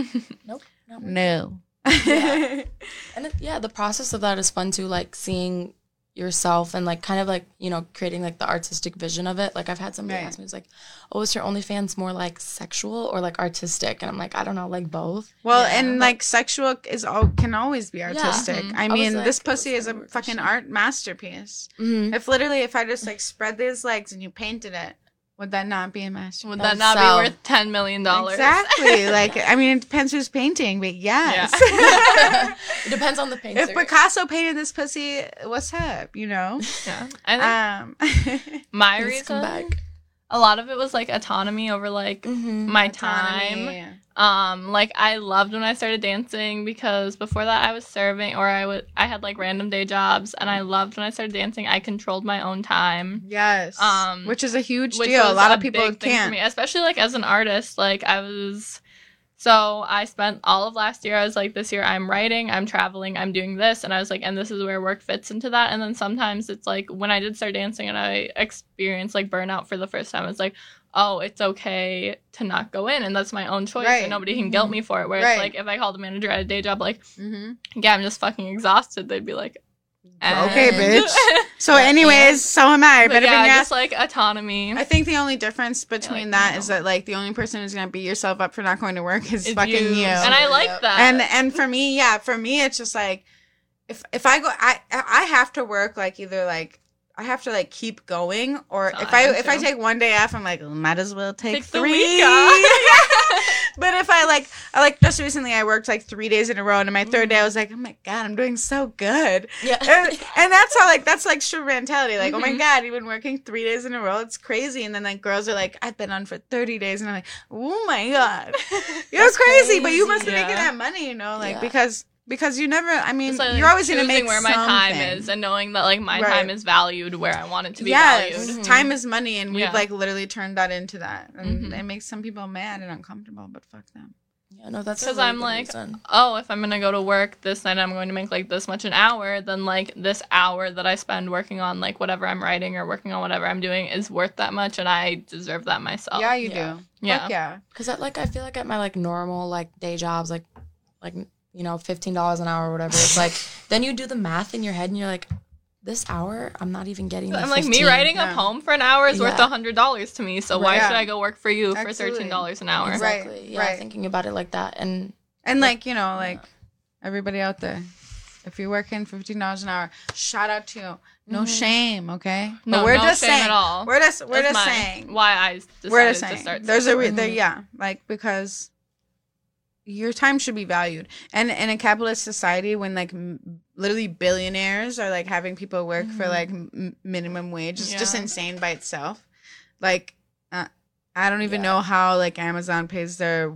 Nope. No. no. Yeah. And it, yeah, the process of that is fun too, like seeing yourself and like kind of like, you know, creating like the artistic vision of it. Like I've had somebody Right. ask me, it's like, oh, is your OnlyFans more like sexual or like artistic? And I'm like, I don't know, like both. Well, Yeah. and But- like sexual is all can always be artistic. Mhm. I I mean, like, this pussy is a fucking art masterpiece. Mhm. If literally, if I just like spread these legs and you painted it, would that not be a masterpiece? Would That'd not sell. be worth ten million dollars? Exactly. like, I mean, it depends who's painting, but yes. it depends on the painter. if Picasso painted this pussy, what's up? You know. yeah. I think Um. my Please reason, come back. A lot of it was like autonomy over like Mhm. my time. Um, like I loved when I started dancing because before that I was serving or I would I had like random day jobs and I loved when I started dancing. I controlled my own time. Yes. Um, which is a huge deal. A lot of people big thing for can't. me, especially like as an artist. Like I was, so I spent all of last year. I was like, this year I'm writing, I'm traveling, I'm doing this, and I was like, and this is where work fits into that. And then sometimes it's like when I did start dancing and I experienced like burnout for the first time, it's like, oh, it's okay to not go in, and that's my own choice, Right. and nobody can guilt me for it. Where Right. it's like if I called a manager at a day job, like, hmm yeah, I'm just fucking exhausted, they'd be like. Okay, bitch. So, Yeah, anyways, so am I. But Better yeah, bring your ass just like autonomy. I think the only difference between like, that you is that like the only person who's gonna beat yourself up for not going to work is It's fucking you. And I like Yep. that. and and for me, yeah, for me it's just like if if I go I I have to work like either like I have to like keep going or if I I if I take one day off, I'm like might as well take, Take three. but if I like I like just recently I worked like three days in a row and on my third day I was like, Oh my god, I'm doing so good. Yeah. and, and that's how like that's like true mentality. Like, oh my Mhm. god, you've been working three days in a row. It's crazy. And then like girls are like, I've been on for thirty days, and I'm like, oh my god, you're That's crazy, But you must be making that money, you know, like Yeah. because because you never. I mean, It's like you're always gonna choosing make where my time is and knowing that like my Right. time is valued where I want it to be yes, valued. Mhm. time is money, and we've Yeah. like literally turned that into that, and Mhm. it makes some people mad and uncomfortable. But fuck them. Yeah, no, that's Because really I'm like, reason. oh, if I'm gonna go to work this night, I'm going to make like this much an hour. Then like this hour that I spend working on like whatever I'm writing or working on whatever I'm doing is worth that much, and I deserve that myself. yeah, you yeah. do. Yeah. Fuck yeah. Because like I feel like at my like normal like day jobs, like like you know fifteen dollars an hour or whatever, it's like then you do the math in your head and you're like, this hour I'm not even getting. The I'm like me 15. writing Yeah. a poem for an hour is worth Yeah. a hundred dollars to me. So why Right. should I go work for you for thirteen dollars an hour? Right. Exactly. Yeah, right. thinking about it like that, and And like, you know, like everybody out there, if you're working fifteen dollars an hour, shout out to you. No Mhm. shame, okay? But No, we're no just shame saying, at all. We're just we're That's just saying. why I decided we're just to saying. start. There's a re- social there, yeah, like because your time should be valued. And in a capitalist society, when like m- literally billionaires are like having people work for Mhm. like m- minimum wage, it's just insane by itself. Like, uh, I don't even Yeah. know how like Amazon pays their.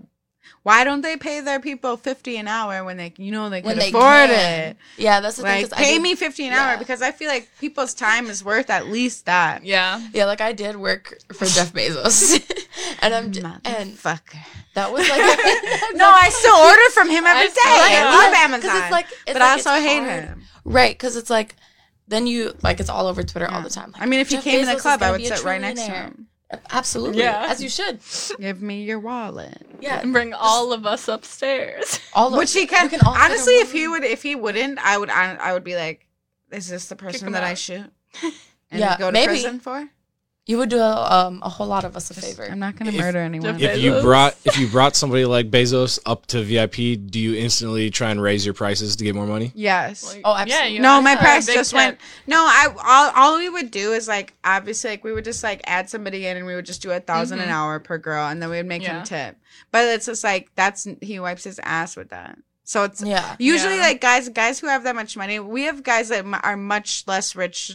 Why don't they pay their people fifty an hour when they, you know, they when they afford can. it? Yeah, that's the Like, thing. 'cause I pay did- me fifty an hour because I feel like people's time is worth at least that. Yeah. Yeah, like I did work for Jeff Bezos, and I'm j- and Motherfucker. that was like No, I still order from him every I day. still- I love Yeah, Amazon. 'cause it's like, it's but like I also it's hate hard. him. right? Because it's like then you like it's all over Twitter all the time. Like, I mean, if he Jeff came in the club, I would sit right next to trillionaire. him. Absolutely, Yeah. as you should. Give me your wallet. Yeah, And bring all of us upstairs. all of Which he can. you all honestly, if he would, if he wouldn't, I would. I, I would be like, "Is this the person him that I shoot?" And Yeah, go to maybe. prison for? You would do a, um, a whole lot of us a favor. I'm not gonna murder anyone. If you Bezos. brought if you brought somebody like Bezos up to VIP, do you instantly try and raise your prices to get more money? yes. Like, Oh, Yeah, absolutely. you no, my price just tip. went. No, I all, all we would do is like obviously like we would just like add somebody in and we would just do a 1000 an Mhm. hour per girl and then we would make him Yeah. tip. But it's just like that's he wipes his ass with that. So it's Yeah. usually Yeah. like guys guys who have that much money. We have guys that m- are much less rich,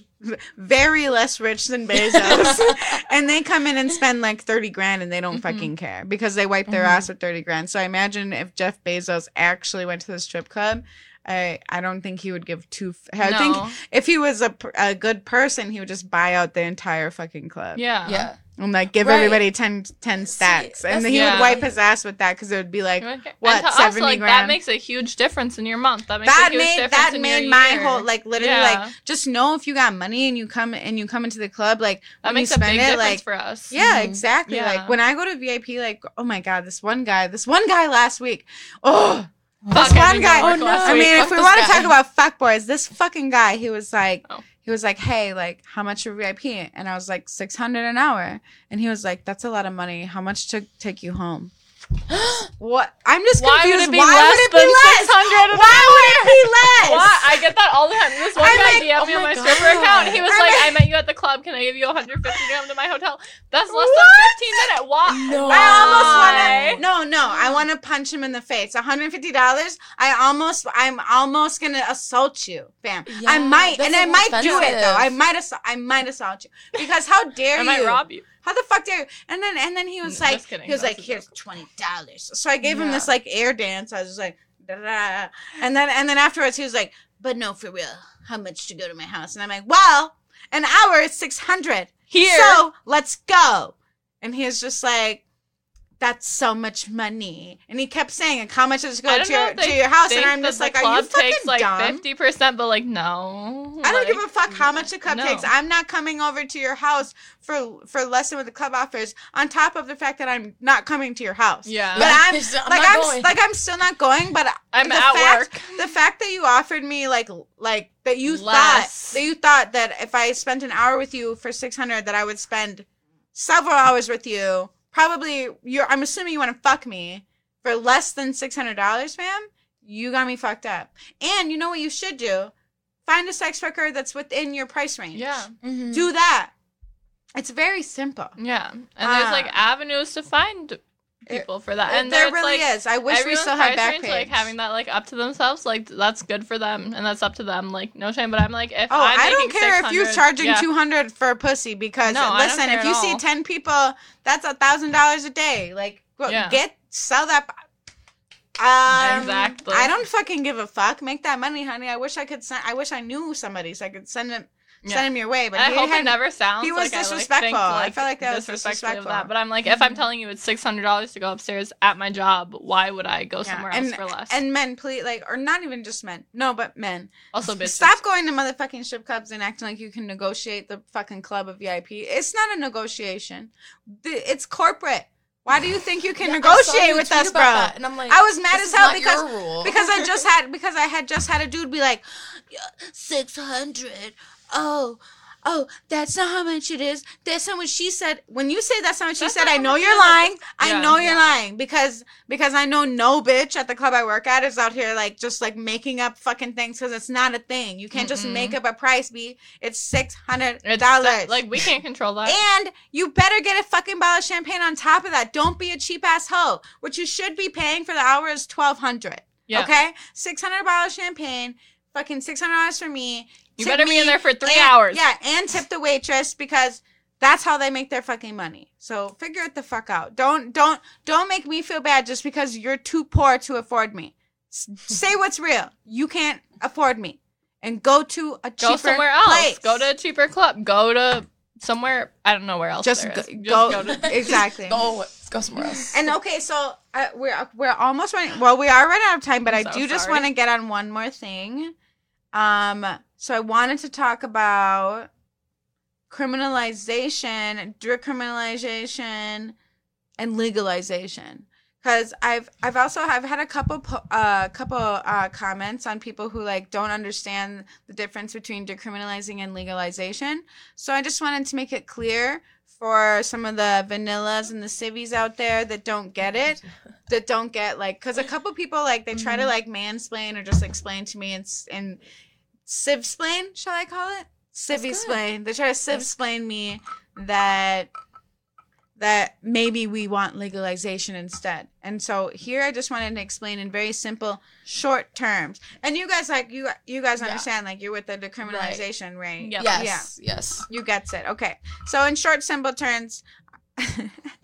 very less rich than Bezos, and they come in and spend like thirty grand and they don't fucking care because they wipe their Mhm. ass with thirty grand. So I imagine if Jeff Bezos actually went to the strip club. I, I don't think he would give two. f- I No. think if he was a, per- a good person, he would just buy out the entire fucking club Yeah. Yeah. And like give Right. everybody 10, 10 stacks, and then he Yeah. would wipe his ass with that because it would be like You what, and to us, 70 like that makes a huge difference in your month. That makes that a huge made difference that in made your my year. whole like literally Yeah. like just know if you got money and you come and you come into the club like that when makes you a spend big it difference like for us. yeah Mhm. exactly Yeah. like when I go to VIP like oh my god this one guy this one guy last week oh Fuck, This one guy- Oh, no. I week. mean if we this want to talk about fuckboys this fucking guy he was like Oh. He was like hey like how much for VIP and I was like 600 an hour. And he was like that's a lot of money. How much to take you home what I'm just Why would confused it be why less would it be than less 600 an why would it be less What? I get that all the time. This one I'm guy like, DM'd oh me on my my stripper account. He was I'm like, like- I met you at the club. Can I give you 150 to come to my hotel? That's less than 15 minutes. Why? No. I almost Why? want to. No, no. I want to punch him in the face. One hundred fifty dollars. I almost. I'm almost gonna assault you, fam. I might, and I so might do it though. I might. Ass- I might assault you because how dare I you? might rob you. How the fuck dare you? And then, and then he was Mm, like, he was like, here's twenty dollars. So I gave him this like air dance. I was just like, da-da. and then, and then afterwards he was like, but no, for real, how much to go to my house? And I'm like, well, an hour is six hundred. Here. So let's go. And he was just like, that's so much money. And he kept saying, like, how much is it I going to your, to your house? And think I'm just the like, are you club fucking takes like dumb? 50%, but like, no. I don't Like, give a fuck how much the club no. takes. I'm not coming over to your house for for less than what the club offers. On top of the fact that I'm not coming to your house. Yeah. But I'm, I'm like I'm going. like I'm still not going. But I'm the at fact, work. The fact that you offered me like like that you Less. thought that you thought that if I spent an hour with you for six hundred, that I would spend several hours with you. Probably you're. I'm assuming you want to fuck me for less than six hundred dollars, fam. You got me fucked up. And you know what you should do? Find a sex worker that's within your price range. Yeah. Mhm. Do that. It's very simple. Yeah. And there's like Ah. avenues to find people for that. And there really like, is. I wish we still had Backpage, like having that like up to themselves like that's good for them and that's up to them like no shame but i'm like if Oh, I'm I don't care if you're charging yeah. two hundred for a pussy because No, listen, if you see ten people, that's a thousand dollars a day. Like, go- Yeah. get sell that. Um, Exactly. I don't fucking give a fuck. Make that money, honey. I wish I could send. I wish I knew somebody so I could send him Yeah. send him your way. But I he hope had, it never sounds. he was like I, like, disrespectful. think, I felt like that was disrespectfully of disrespectful. That. But I'm like, if I'm mm-hmm. telling you it's six hundred dollars to go upstairs at my job, why would I go Yeah, somewhere and, else for less? And men, please, like, or not even just men. No, but men. also, bitches. Stop going to motherfucking strip clubs and acting like you can negotiate the fucking club of VIP. It's not a negotiation. It's corporate. Why do you think you can Yeah, negotiate with us, about bro? that, and I'm like, I was mad this as hell because because I just had because I had just had a dude be like, six hundred. Oh, oh, that's not how much it is. That's not what she said. When you say that's not what she That's said, I know you're is. lying. I Yeah, know you're lying because because I know no bitch at the club I work at is out here like just like making up fucking things because it's not a thing. You can't just Mm-mm. make up a price. B. It's six hundred dollars. like we can't control that. And you better get a fucking bottle of champagne on top of that. Don't be a cheap ass hoe. What you should be paying for the hour is twelve hundred. yeah. Okay, six hundred bottle of champagne. Fucking six hundred dollars for me. You better be in there for three and- hours. Yeah, and tip the waitress because that's how they make their fucking money. So figure it the fuck out. Don't don't don't make me feel bad just because you're too poor to afford me. Say what's real. You can't afford me, and go to a cheaper Go somewhere else. place. Go to a cheaper club. Go to somewhere. I don't know where else. just go, is. go, go to. exactly. go go somewhere else. And okay, so uh, we're we're almost running. Well, we are running out of time, but I'm I so do just want to get on one more thing. Um, so I wanted to talk about criminalization, decriminalization, and legalization. Because I've I've also I've had a couple uh couple uh comments on people who like don't understand the difference between decriminalizing and legalization. So I just wanted to make it clear for some of the vanillas and the civvies out there that don't get it, that don't get like, because a couple people like they try to Mm-hmm. like mansplain or just explain to me and civ splain, shall I call it? Civvy splain. They try to civ splain me that that maybe we want legalization instead. And so here I just wanted to explain in very simple short terms. And you guys like you you guys Yeah. understand like you're with the decriminalization, right? Yep. Yes. Yes. You gets it. Okay. So in short, simple terms,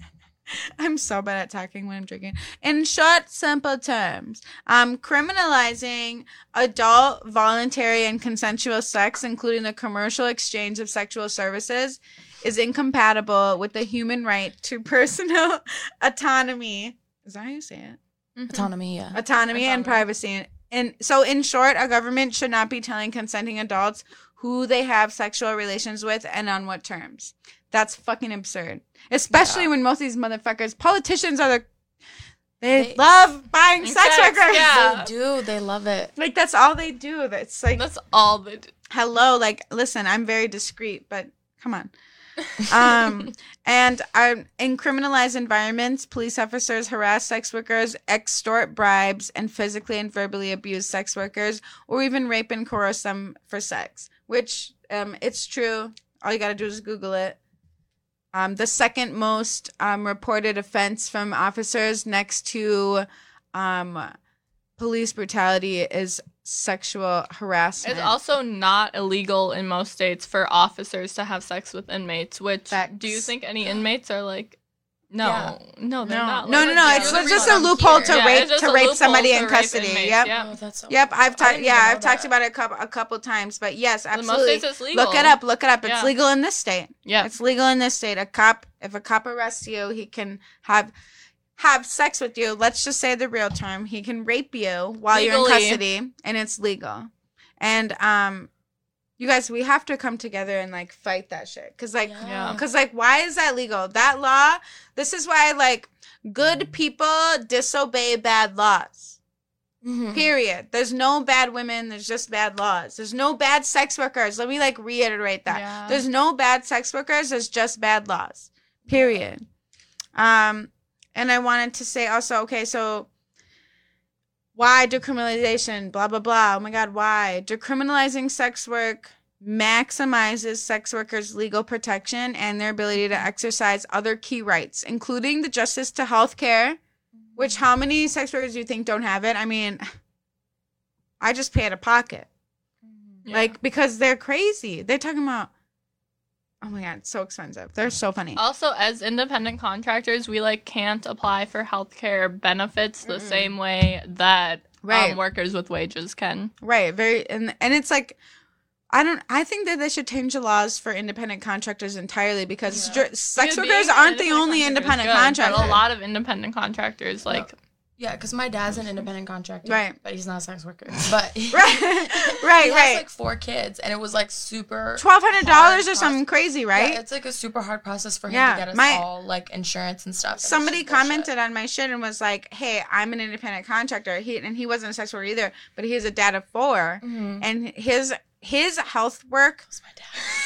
I'm so bad at talking when I'm drinking. In short, simple terms, um, criminalizing adult, voluntary, and consensual sex, including the commercial exchange of sexual services, is incompatible with the human right to personal autonomy. Is that how you say it? Mhm. Autonomy. Yeah. autonomy and privacy. And so, in short, a government should not be telling consenting adults who they have sexual relations with and on what terms. That's fucking absurd. Especially Yeah. when most of these motherfuckers, politicians are the, they, They- love buying sex Sex, workers. yeah. They do. They love it. Like, that's all they do. That's like, That's all they do. hello. Like, listen, I'm very discreet, but come on. um, and um, in criminalized environments, police officers harass sex workers, extort bribes, and physically and verbally abuse sex workers, or even rape and coerce them for sex. Which um, it's true. All you gotta do is Google it. Um, the second most um, reported offense from officers next to um, police brutality is sexual harassment. It's also not illegal in most states for officers to have sex with inmates. Which Facts. do you think any inmates are like? No, Yeah. no, they're no, not. no, no, no. It's the the just a loophole here. to Yeah, rape to rape somebody to in rape custody. inmates, Yep. yeah. Oh, that's so Yep, I've talked. Yeah, I've talked about it a couple a couple times, but yes, In most absolutely. states, it's legal. Look it up. Look it up. It's Yeah. legal in this state. Yeah, It's legal in this state. A cop, if a cop arrests you, he can have have sex with you. Let's just say the real term. He can rape you while you're in custody, and it's legal. And um, you guys, we have to come together and like fight that shit. Cause like, Yeah. cause like, why is that legal? That law. This is why like good people disobey bad laws. Mhm. Period. There's no bad women. There's just bad laws. There's no bad sex workers. Let me like reiterate that. Yeah. There's no bad sex workers. There's just bad laws. Period. Um, and I wanted to say also, okay, so why decriminalization? Blah blah blah. Oh my God, why decriminalizing sex work maximizes sex workers' legal protection and their ability to exercise other key rights, including the justice to health care. Which how many sex workers do you think don't have it? I mean, I just pay out of pocket. Yeah. Like because they're crazy. They're talking about Oh my god, it's so expensive. They're so funny. Also, as independent contractors, we like can't apply for healthcare benefits the Mm-mm. same way that Right. um, workers with wages can. Right, very and and it's like I don't I think that they should change the laws for independent contractors entirely because Yeah. dr- sex Because workers aren't the only independent good, contractors. A lot of independent contractors, like, Yeah, because my dad's an independent contractor. Right. But he's not a sex worker. But Right. Right, he right. has like four kids, and it was like super Twelve hundred dollars or something crazy, right? Yeah, it's like a super hard process for him Yeah, to get us my- all like insurance and stuff. and Somebody bullshit. commented on my shit and was like, "Hey, I'm an independent contractor." He and he wasn't a sex worker either, but he's a dad of 4 Mhm. and his his health work was my dad.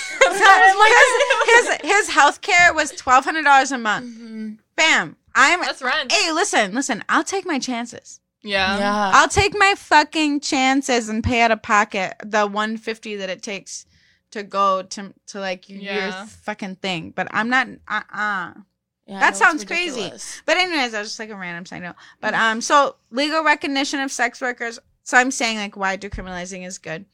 his, his his health care was twelve hundred dollars a month. Mhm. Bam. I'm that's rent. hey, listen, listen. I'll take my chances. Yeah. Yeah. I'll take my fucking chances and pay out of pocket the one fifty that it takes to go to to like your Yeah. fucking thing. But I'm not. Uh uh Yeah, That no, it's sounds crazy. But anyways, that was just like a random side note. But um, so legal recognition of sex workers. So I'm saying like why decriminalizing is good.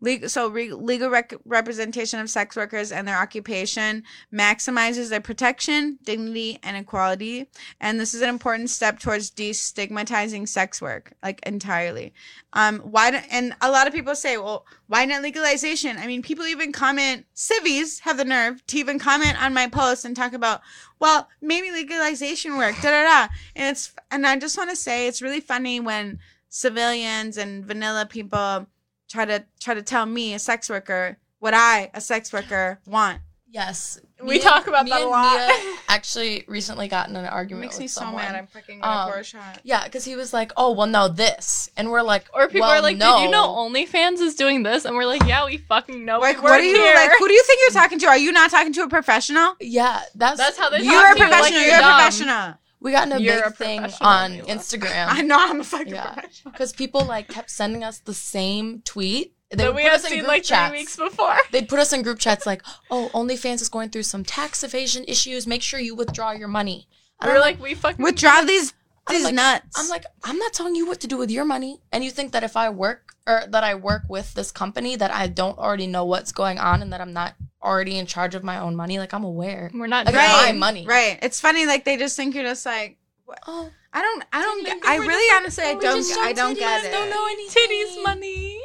Legal, so re- legal rec- representation of sex workers and their occupation maximizes their protection, dignity, and equality. And this is an important step towards destigmatizing sex work, like entirely. Um, why? Do, and a lot of people say, well, why not legalization? I mean, people even comment. Civies have the nerve to even comment on my post and talk about well, maybe legalization work, da da da. And it's and I just want to say it's really funny when civilians and vanilla people try to try to tell me a sex worker what I, a sex worker, want. Yes. We Me talk about me that a lot. Mia actually recently got in an It argument makes with me so mad. I'm fucking gonna Um, pour a shot. Yeah, because he was like, "Oh, well, no, this," and we're like, Or people well, are like, no. "Did you know OnlyFans is doing this?" And we're like, "Yeah, we fucking know. Like, what work are you here. like? Who do you think you're talking to? Are you not talking to a professional? Yeah, that's That's how they talk You're a to you, like professional. you're You're a professional. We got in a You're big a thing on and you love Instagram. I know I'm a fucking Yeah. professional. because people like kept sending us the same tweet they that we put had seen like chats. three weeks before. They'd put us in group chats like, "Oh, OnlyFans is going through some tax evasion issues. Make sure you withdraw your money." And We I'm were like, we fucking Withdraw these I'm these like- nuts. I'm like, I'm not telling you what to do with your money. And you think that if I work or that I work with this company that I don't already know what's going on and that I'm not already in charge of my own money, like I'm aware. We're not Like, doing my money. Right. It's funny. Like they just think you're just like. Oh, I don't. I don't. Titty, Get, I really just- honestly. I we don't. I don't get it. Don't know any titties money.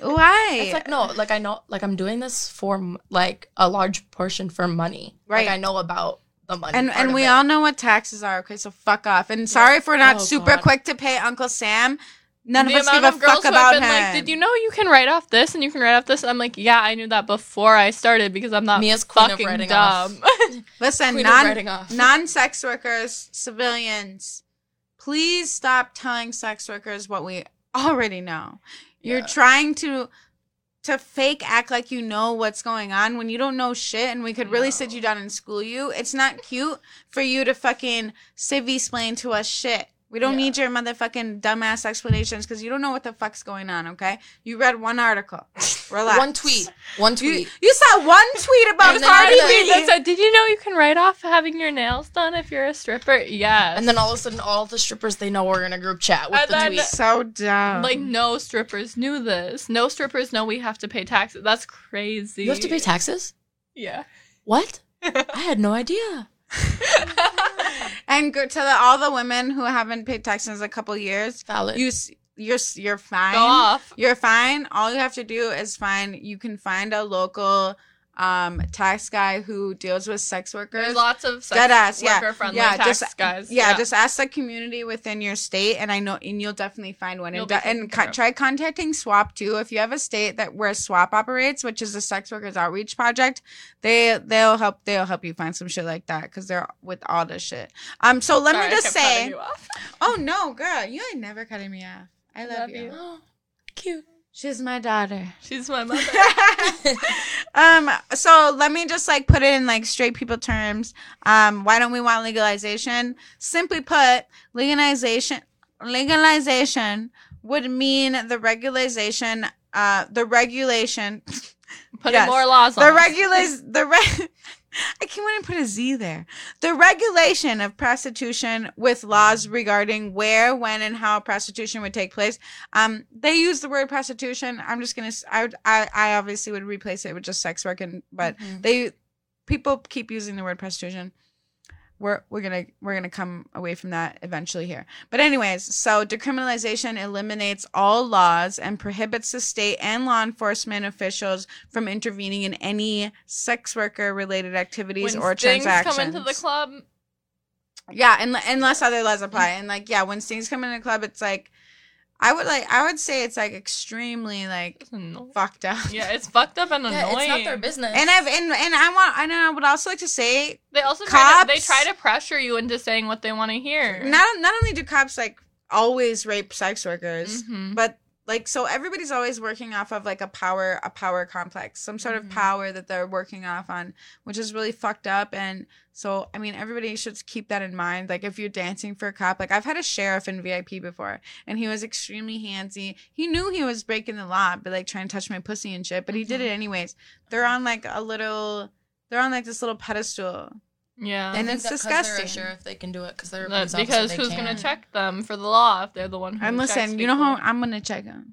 Why? It's like no, like I know, like I'm doing this for like a large portion for money. Right. Like I know about the money. and and we it. all know what taxes are. Okay, so fuck off. And sorry if we're not Oh, super God. quick to pay Uncle Sam. None the of us give a fuck about him. like, "Did you know you can write off this and you can write off this?" I'm like, "Yeah, I knew that before I started because I'm not Mia's queen of fucking writing off. dumb." Listen, Queen non non sex workers, civilians, please stop telling sex workers what we already know. You're Yeah. trying to to fake act like you know what's going on when you don't know shit and we could really sit you down and school you. It's not cute for you to fucking civvy explain to us shit. We don't Yeah. need your motherfucking dumbass explanations because you don't know what the fuck's going on, okay? You read one article. Relax. one tweet, one tweet. you saw one tweet about And Cardi I B. that said, "Did you know you can write off having your nails done if you're a stripper?" Yes. And then all of a sudden, all the strippers they know are in a group chat with And the tweet. So dumb. like no strippers knew this. No strippers know we have to pay taxes. That's crazy. You have to pay taxes. Yeah. What? I had no idea. and go to the, all the women who haven't paid taxes in a couple years, Valid. You you're you're fine. Go off. You're fine. All you have to do is find. You can find a local um tax guy who deals with sex workers. There's lots of sex Dead ass, yeah, friendly yeah. tax Just guys. yeah, just ask the community within your state, and I know, and you'll definitely find one. You'll And, and care co- of. try contacting SWAP too. If you have a state that where SWAP operates, which is the Sex Workers Outreach Project, they they'll help they'll help you find some shit like that because they're with all this shit. Um, so let Sorry, me just say, oh no, girl, you ain't never cutting me off. I love, Love you. you. Cute. She's my daughter. She's my mother. um so let me just like put it in like straight people terms um why don't we want legalization simply put legalization legalization would mean the regulation uh the regulation Putting Yes. more laws on. the us. regulation the re- I can't want to put a Z there. The regulation of prostitution with laws regarding where, when, and how prostitution would take place. Um, they use the word prostitution. I'm just gonna. I would. I, I obviously would replace it with just sex work, and but Mhm. they people keep using the word prostitution. We're we're gonna we're gonna come away from that eventually here. But anyways, so decriminalization eliminates all laws and prohibits the state and law enforcement officials from intervening in any sex worker related activities when or stings transactions. come into the club, Yeah, and unless other laws apply, and like yeah, when stings come in a club, it's like I would like I would say it's like extremely like fucked up. yeah, it's fucked up and Yeah, annoying. it's not their business. And I've and, and I want and I would also like to say They also try to, they try to pressure you into saying what they want to hear. not not only do cops like always rape sex workers, Mhm. but like so everybody's always working off of like a power a power complex, some sort Mhm. of power that they're working off on, which is really fucked up. And so I mean everybody should keep that in mind. Like if you're dancing for a cop, like I've had a sheriff in VIP before, and he was extremely handsy. He knew he was breaking the law, but like trying to touch my pussy and shit, but he did it anyways. They're on like a little. They're on like this little pedestal. Yeah. And I it's that 'cause disgusting. They're a sheriff, they can do it because they're a That's police officer, because they who's can. gonna check them for the law if they're the one who And checks listen, you know people? how I'm gonna check them.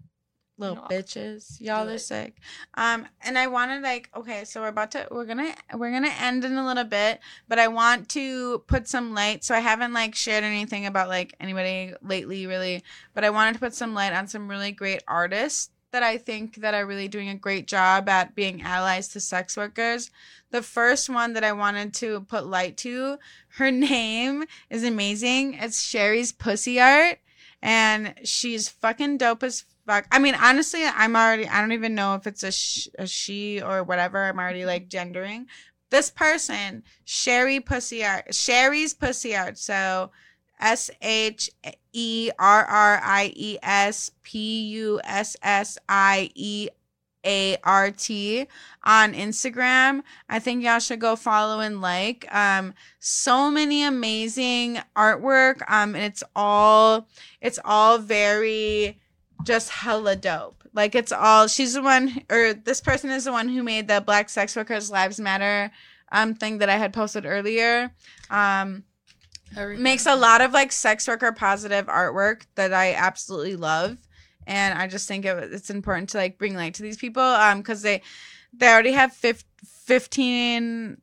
Little No. bitches, y'all Do are it. sick. Um, and I wanted like, okay, so we're about to, we're gonna, we're gonna end in a little bit, but I want to put some light. So I haven't like shared anything about like anybody lately, really, but I wanted to put some light on some really great artists that I think that are really doing a great job at being allies to sex workers. The first one that I wanted to put light to, her name is amazing. It's Sherry's Pussy Art and she's fucking dope as fuck. I mean, honestly, I'm already. I don't even know if it's a, sh- a she or whatever. I'm already mm-hmm. like gendering this person, Sherry Pussy Art, Sherry's Pussy Art. So, S H E R R I E S P U S S I E A R T on Instagram. I think y'all should go follow and like. Um, so many amazing artwork. Um, and it's all it's all very just hella dope. Like it's all she's the one or this person is the one who made the Black Sex Workers Lives Matter um thing that I had posted earlier. Um makes a lot of like sex worker positive artwork that I absolutely love. And I just think it, it's important to like bring light to these people um because they they already have fif- 15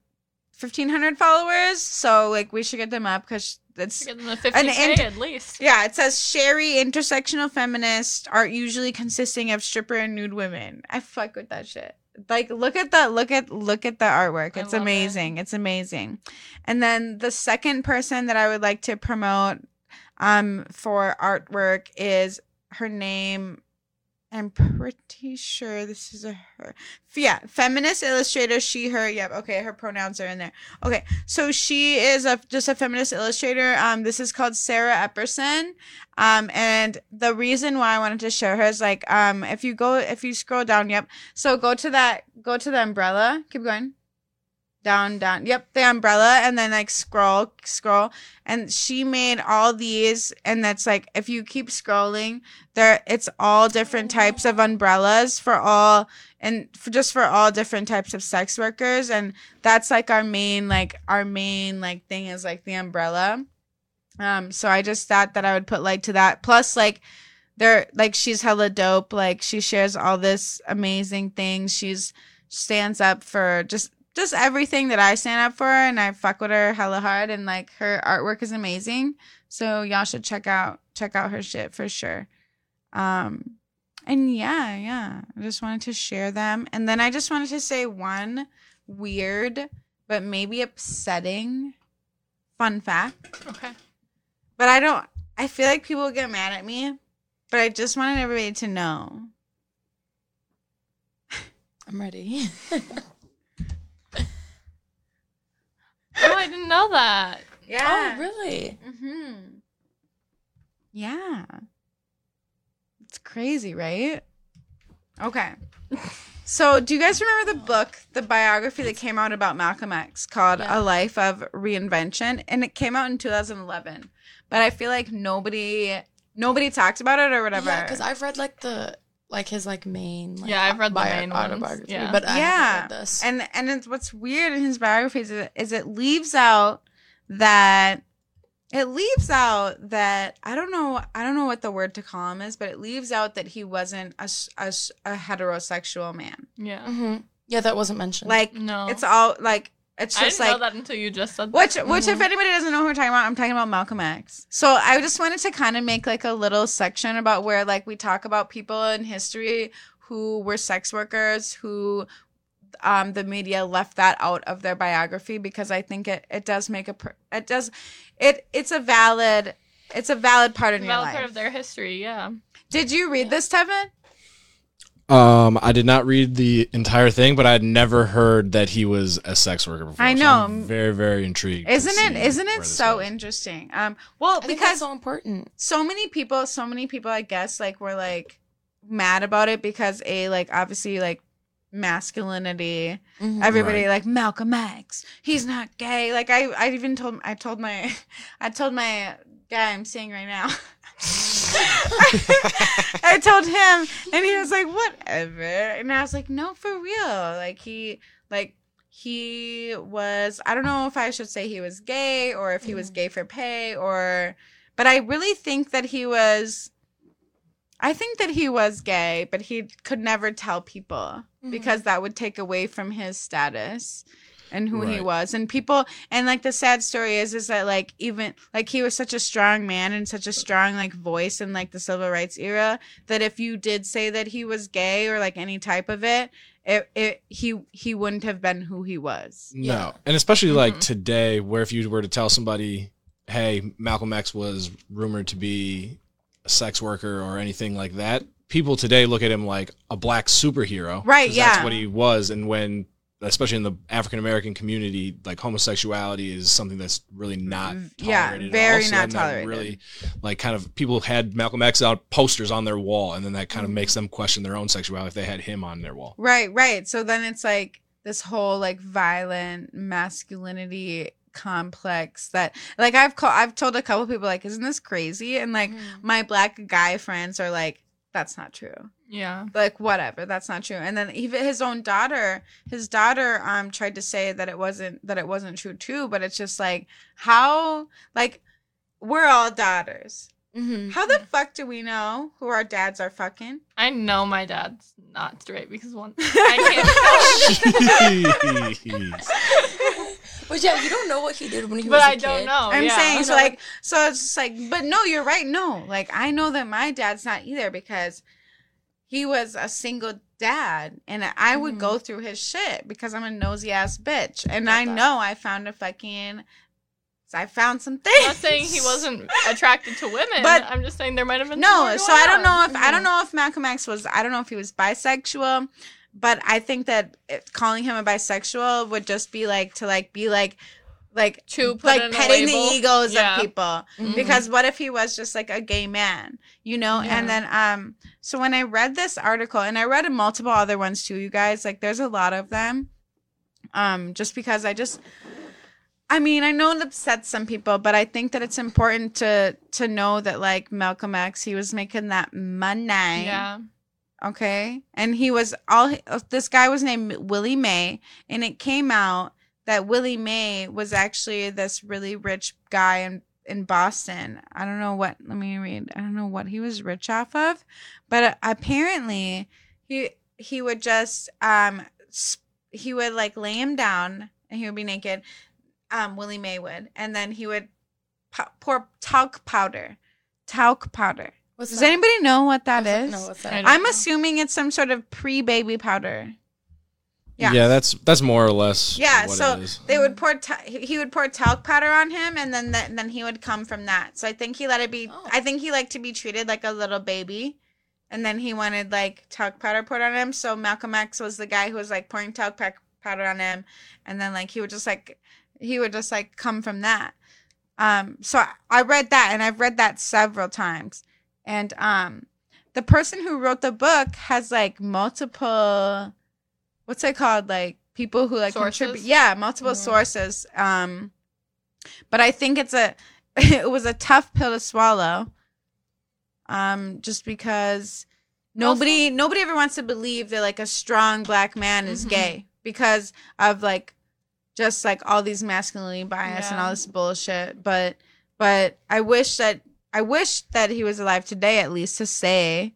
1500 followers so like we should get them up because it's Get them the 50k int- at least. yeah, it says Sherry, intersectional feminist, art usually consisting of stripper and nude women. I fuck with that shit. Like look at that look at look at the artwork. It's love it. amazing. It's amazing. And then the second person that I would like to promote um for artwork is her name I'm pretty sure this is a her. Yeah, feminist illustrator, she, her. Yep. Okay, her pronouns are in there. Okay, so she is a just a feminist illustrator. Um, this is called Sarah Epperson. Um, and the reason why I wanted to show her is like, um, if you go, if you scroll down, yep. So go to that, go to the umbrella. Keep going. Down, down. Yep, the umbrella, and then like scroll, scroll. And she made all these, and that's like if you keep scrolling, there it's all different types of umbrellas for all and for just for all different types of sex workers and that's like our main like our main like thing is like the umbrella um so i just thought that i would put like to that plus like they're like she's hella dope like she shares all this amazing things she's stands up for just just everything that i stand up for and i fuck with her hella hard and like her artwork is amazing. So y'all should check out check out her shit for sure. Um and yeah yeah i just wanted to share them. And then i just wanted to say one weird but maybe upsetting fun fact. Okay. but i don't i feel like people get mad at me but i just wanted everybody to know. I'm ready. Oh, I didn't know that. yeah. Oh, really? mm-hmm. Yeah. It's crazy right? Okay. So do you guys remember the book the biography that came out about malcolm x called Yeah. a life of reinvention? And it came out in 2011 but i feel like nobody nobody talked about it or whatever. Yeah, because I've read like the like his like main. Like, Yeah, I've read the bio- main ones. autobiography, Yeah. but I yeah read this. and and it's what's weird in his biography is it, is it leaves out that it leaves out that I don't know I don't know what the word to call him is, but it leaves out that he wasn't a a heterosexual man. Yeah. hmm Yeah, that wasn't mentioned. Like No. it's all like it's I didn't like know that until you just said which that. which if anybody doesn't know who we're talking about, I'm talking about Malcolm X. So I just wanted to kind of make like a little section about where like we talk about people in history who were sex workers who um the media left that out of their biography because I think it it does make a it does it it's a valid it's a valid part in It's your valid life. part of their history, yeah. Did you read this, Tevin? Um, I did not read the entire thing, but I had never heard that he was a sex worker before. I so know. I'm very, very intrigued. Isn't it see isn't it so goes. interesting? Um well I think because that's so important. so many people so many people i guess like were like mad about it because a like obviously like masculinity Mhm. everybody Right. like malcolm x he's not gay like i i even told i told my i told my guy i'm seeing right now i told him and he was like whatever. And i was like no for real. Like he like he was i don't know if i should say he was gay or if he was gay for pay or but i really think that he was i think that he was gay but he could never tell people Mhm. because that would take away from his status and who he was and people and like the sad story is is that like even like he was such a strong man and such a strong like voice in like the civil rights era that if you did say that he was gay or like any type of it it, it he he wouldn't have been who he was No, Yeah. and especially like Mhm. today, where if you were to tell somebody, "Hey, Malcolm X was rumored to be a sex worker" or anything like that, people today look at him like a black superhero, right yeah. that's what he was. And when, especially in the African American community, like homosexuality is something that's really not Mm, yeah, very. So not tolerated. Really, like, kind of people had Malcolm X out posters on their wall, and then that kind of Mhm. makes them question their own sexuality if they had him on their wall. right right so then it's like this whole like violent masculinity complex that like i've called i've told a couple people like isn't this crazy and like Mhm. my black guy friends are like that's not true. Yeah. Like whatever, that's not true. And then even his own daughter, his daughter um tried to say that it wasn't that it wasn't true too, but it's just like how like we're all daughters. Mm-hmm. How the fuck do we know who our dads are fucking? I know my dad's not straight because one I can't Jeez. But yeah, you don't know what he did when he but was a I don't kid. know. I'm yeah. saying so like so it's just like but no, you're right. No. Like I know that my dad's not either because he was a single dad and I would Mhm. go through his shit because I'm a nosy ass bitch. And Got I know I found a fucking I found some I'm things. not saying he wasn't attracted to women, But- I'm just saying there might have been No, so I don't know if I Mhm. don't know if Malcolm X was I don't know if he was bisexual, but I think that it, calling him a bisexual would just be like to like be like like To put like petting the egos Yeah. of people. Mhm. Because what if he was just like a gay man, you know? Yeah. And then um so when I read this article and I read multiple other ones too, you guys, like there's a lot of them. Um just because I just I mean, I know it upsets some people, but I think that it's important to to know that like Malcolm X, he was making that money. Yeah. Okay. And he was all this guy was named Willie May, and it came out that Willie May was actually this really rich guy in in Boston. I don't know what. Let me read. I don't know what he was rich off of, but apparently he he would just um he would like lay him down and he would be naked. Um, Willie May would, and then he would po- pour talc powder, talc powder. What's Does that? anybody know what that I was is? like, No, what's I that? don't I'm know. assuming it's some sort of pre-baby powder. Yeah. Yeah. that's that's more or less. Yeah, what so it is. they would pour ta- he would pour talc powder on him, and then the, then he would come from that. So I think he let it be. Oh. I think he liked to be treated like a little baby, and then he wanted like talc powder poured on him. So Malcolm X was the guy who was like pouring talc pac- powder on him, and then like he would just like he would just like come from that. Um, so I, I read that, and I've read that several times, and um, the person who wrote the book has like multiple what's it called like people who like Sources? contribute yeah multiple Mhm. sources um but i think it's a it was a tough pill to swallow um just because nobody nobody ever wants to believe that like a strong black man is Mhm. gay because of like just like all these masculinity bias and all this bullshit but but i wish that i wish that he was alive today at least to say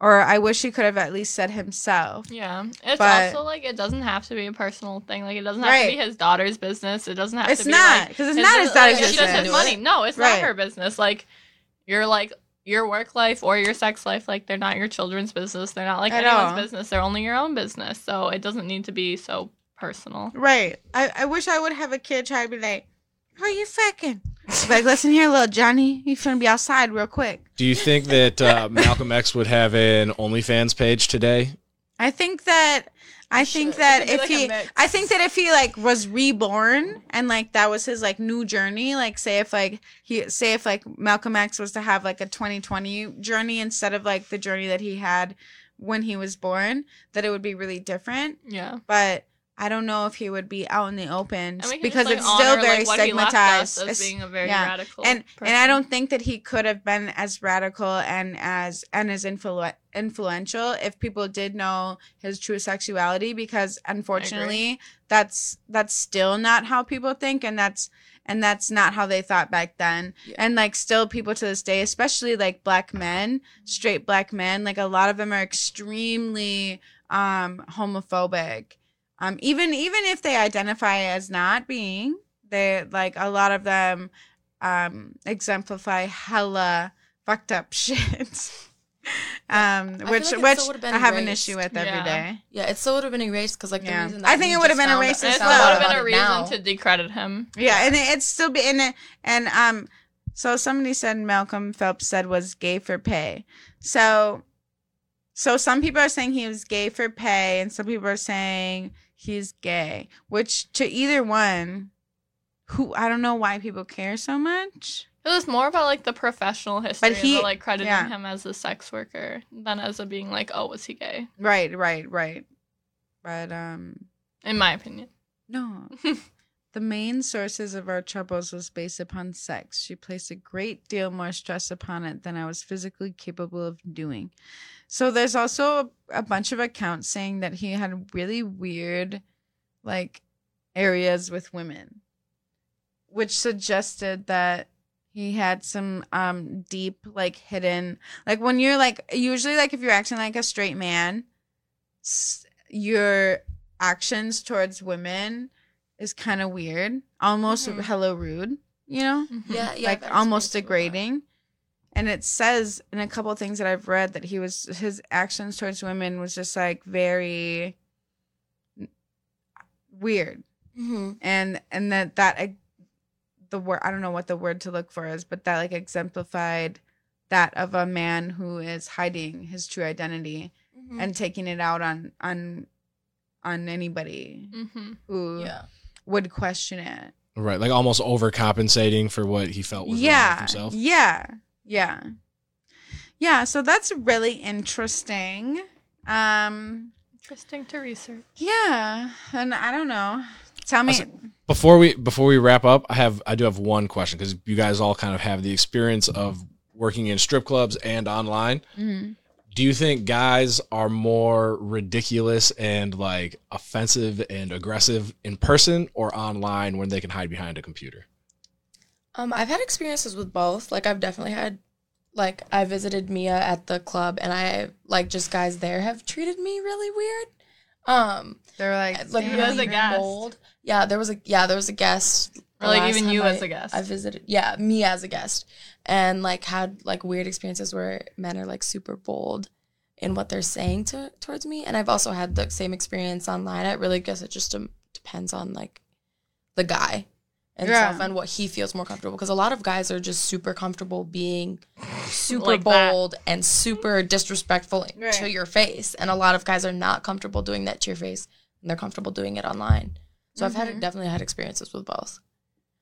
or i wish he could have at least said himself Yeah. It's But- also like it doesn't have to be a personal thing. Like it doesn't have to be his daughter's business. It doesn't have it's to be not like because it's not his daughter's if business. She doesn't have money. No, it's Right. not her business. Like you're like your work life or your sex life, like they're not your children's business. They're not like At anyone's all. business. They're only your own business. So it doesn't need to be so personal. Right. I, I wish I would have a kid try to be like, "Who are you fucking?" like, listen here, little Johnny, you finna be outside real quick. Do you think that uh, Malcolm X would have an OnlyFans page today? I think that I think should. that It could be if like he. I think that if he like was reborn and like that was his like new journey, like say if like he say if like Malcolm X was to have like a 2020 journey instead of like the journey that he had when he was born, that it would be really different. Yeah. But I don't know if he would be out in the open because just, like, it's still honor, very like, what he left us stigmatized. as being a very yeah. radical. and person. and I don't think that he could have been as radical and as and as influ- influential if people did know his true sexuality because unfortunately that's that's still not how people think and that's and that's not how they thought back then Yeah. and like still people to this day especially like black men straight black men like a lot of them are extremely um homophobic um even even if they identify as not being they like a lot of them um exemplify hella fucked up shit um feel which like which still would've been i have an issue with every Yeah. day. Yeah, it still would have been erased because like Yeah. the reason I think it would've been found- erased it as still well. would have been a reason now. to decredit him. yeah and it, it's still be in it and um so somebody said malcolm phelps said was gay for pay so so some people are saying he was gay for pay and some people are saying he's gay which to either one who i don't know why people care so much It was more about like the professional history he- of like crediting yeah. him as a sex worker than as a being like, oh, was he gay? right right right but um In my opinion. no The main sources of our troubles was based upon sex. She placed a great deal more stress upon it than I was physically capable of doing. So there's also a, bunch of accounts saying that he had really weird, like, areas with women, which suggested that he had some um deep like hidden like when you're like usually like if you're acting like a straight man your actions towards women is kind of weird almost Mhm. hello rude you know Yeah, yeah. like almost degrading and it says in a couple of things that i've read that he was his actions towards women was just like very weird Mhm. and and that that ex- the word i don't know what the word to look for is but that like exemplified that of a man who is hiding his true identity Mhm. and taking it out on on on anybody Mm-hmm. who yeah. would question it Right, like almost overcompensating for what he felt was wrong with yeah himself. yeah yeah yeah so that's really interesting um Interesting to research. yeah and i don't know tell me Awesome. Before we before we wrap up, I have I do have one question because you guys all kind of have the experience of working in strip clubs and online. Mhm. Do you think guys are more ridiculous and like offensive and aggressive in person or online when they can hide behind a computer? Um, I've had experiences with both. Like I've definitely had like I visited Mia at the club and I like just guys there have treated me really weird. Um they're like like "Damn, You as a guest. bold. Yeah, there was a yeah, there was a guest. Or, like, even you I- as a guest. I visited yeah, me as a guest. And like had like weird experiences where men are like super bold in what they're saying to towards me. And I've also had the same experience online. I really guess it just depends on like the guy and Yeah. stuff and what he feels more comfortable. Because a lot of guys are just super comfortable being super Like that. bold and super disrespectful Right. to your face. And a lot of guys are not comfortable doing that to your face and they're comfortable doing it online. So I've Mhm. had definitely had experiences with both.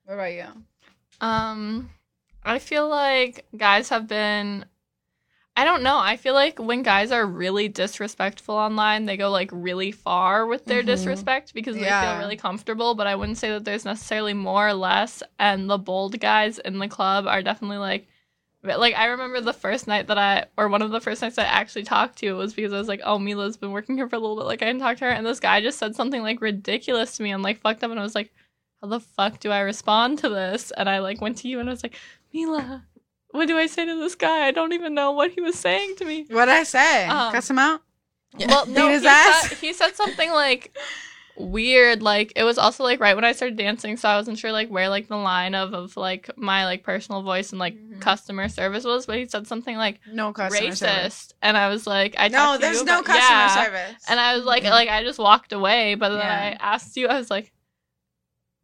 what about you Um, I feel like guys have been. I don't know. I feel like when guys are really disrespectful online, they go like really far with their Mhm. disrespect because they feel really comfortable. But I wouldn't say that there's necessarily more or less. And the bold guys in the club are definitely like, like I remember the first night that I, or one of the first nights I actually talked to was because I was like, oh, Mila's been working here for a little bit. Like I didn't talk to her, and this guy just said something like ridiculous to me and like fucked up, and I was like how the fuck do I respond to this? And I like went to you and I was like, Mila, what do I say to this guy? I don't even know what he was saying to me. What'd I say? Um, Cuss him out? Well, no, Beat his he ass? said, he said something like weird. Like it was also like right when I started dancing, so I wasn't sure like where like the line of of like my like personal voice and like Mhm. customer service was. But he said something like No customer racist, service. and I was like, I No, there's you no about- customer yeah. service. And I was like, like I just walked away. But then Yeah. I asked you, I was like,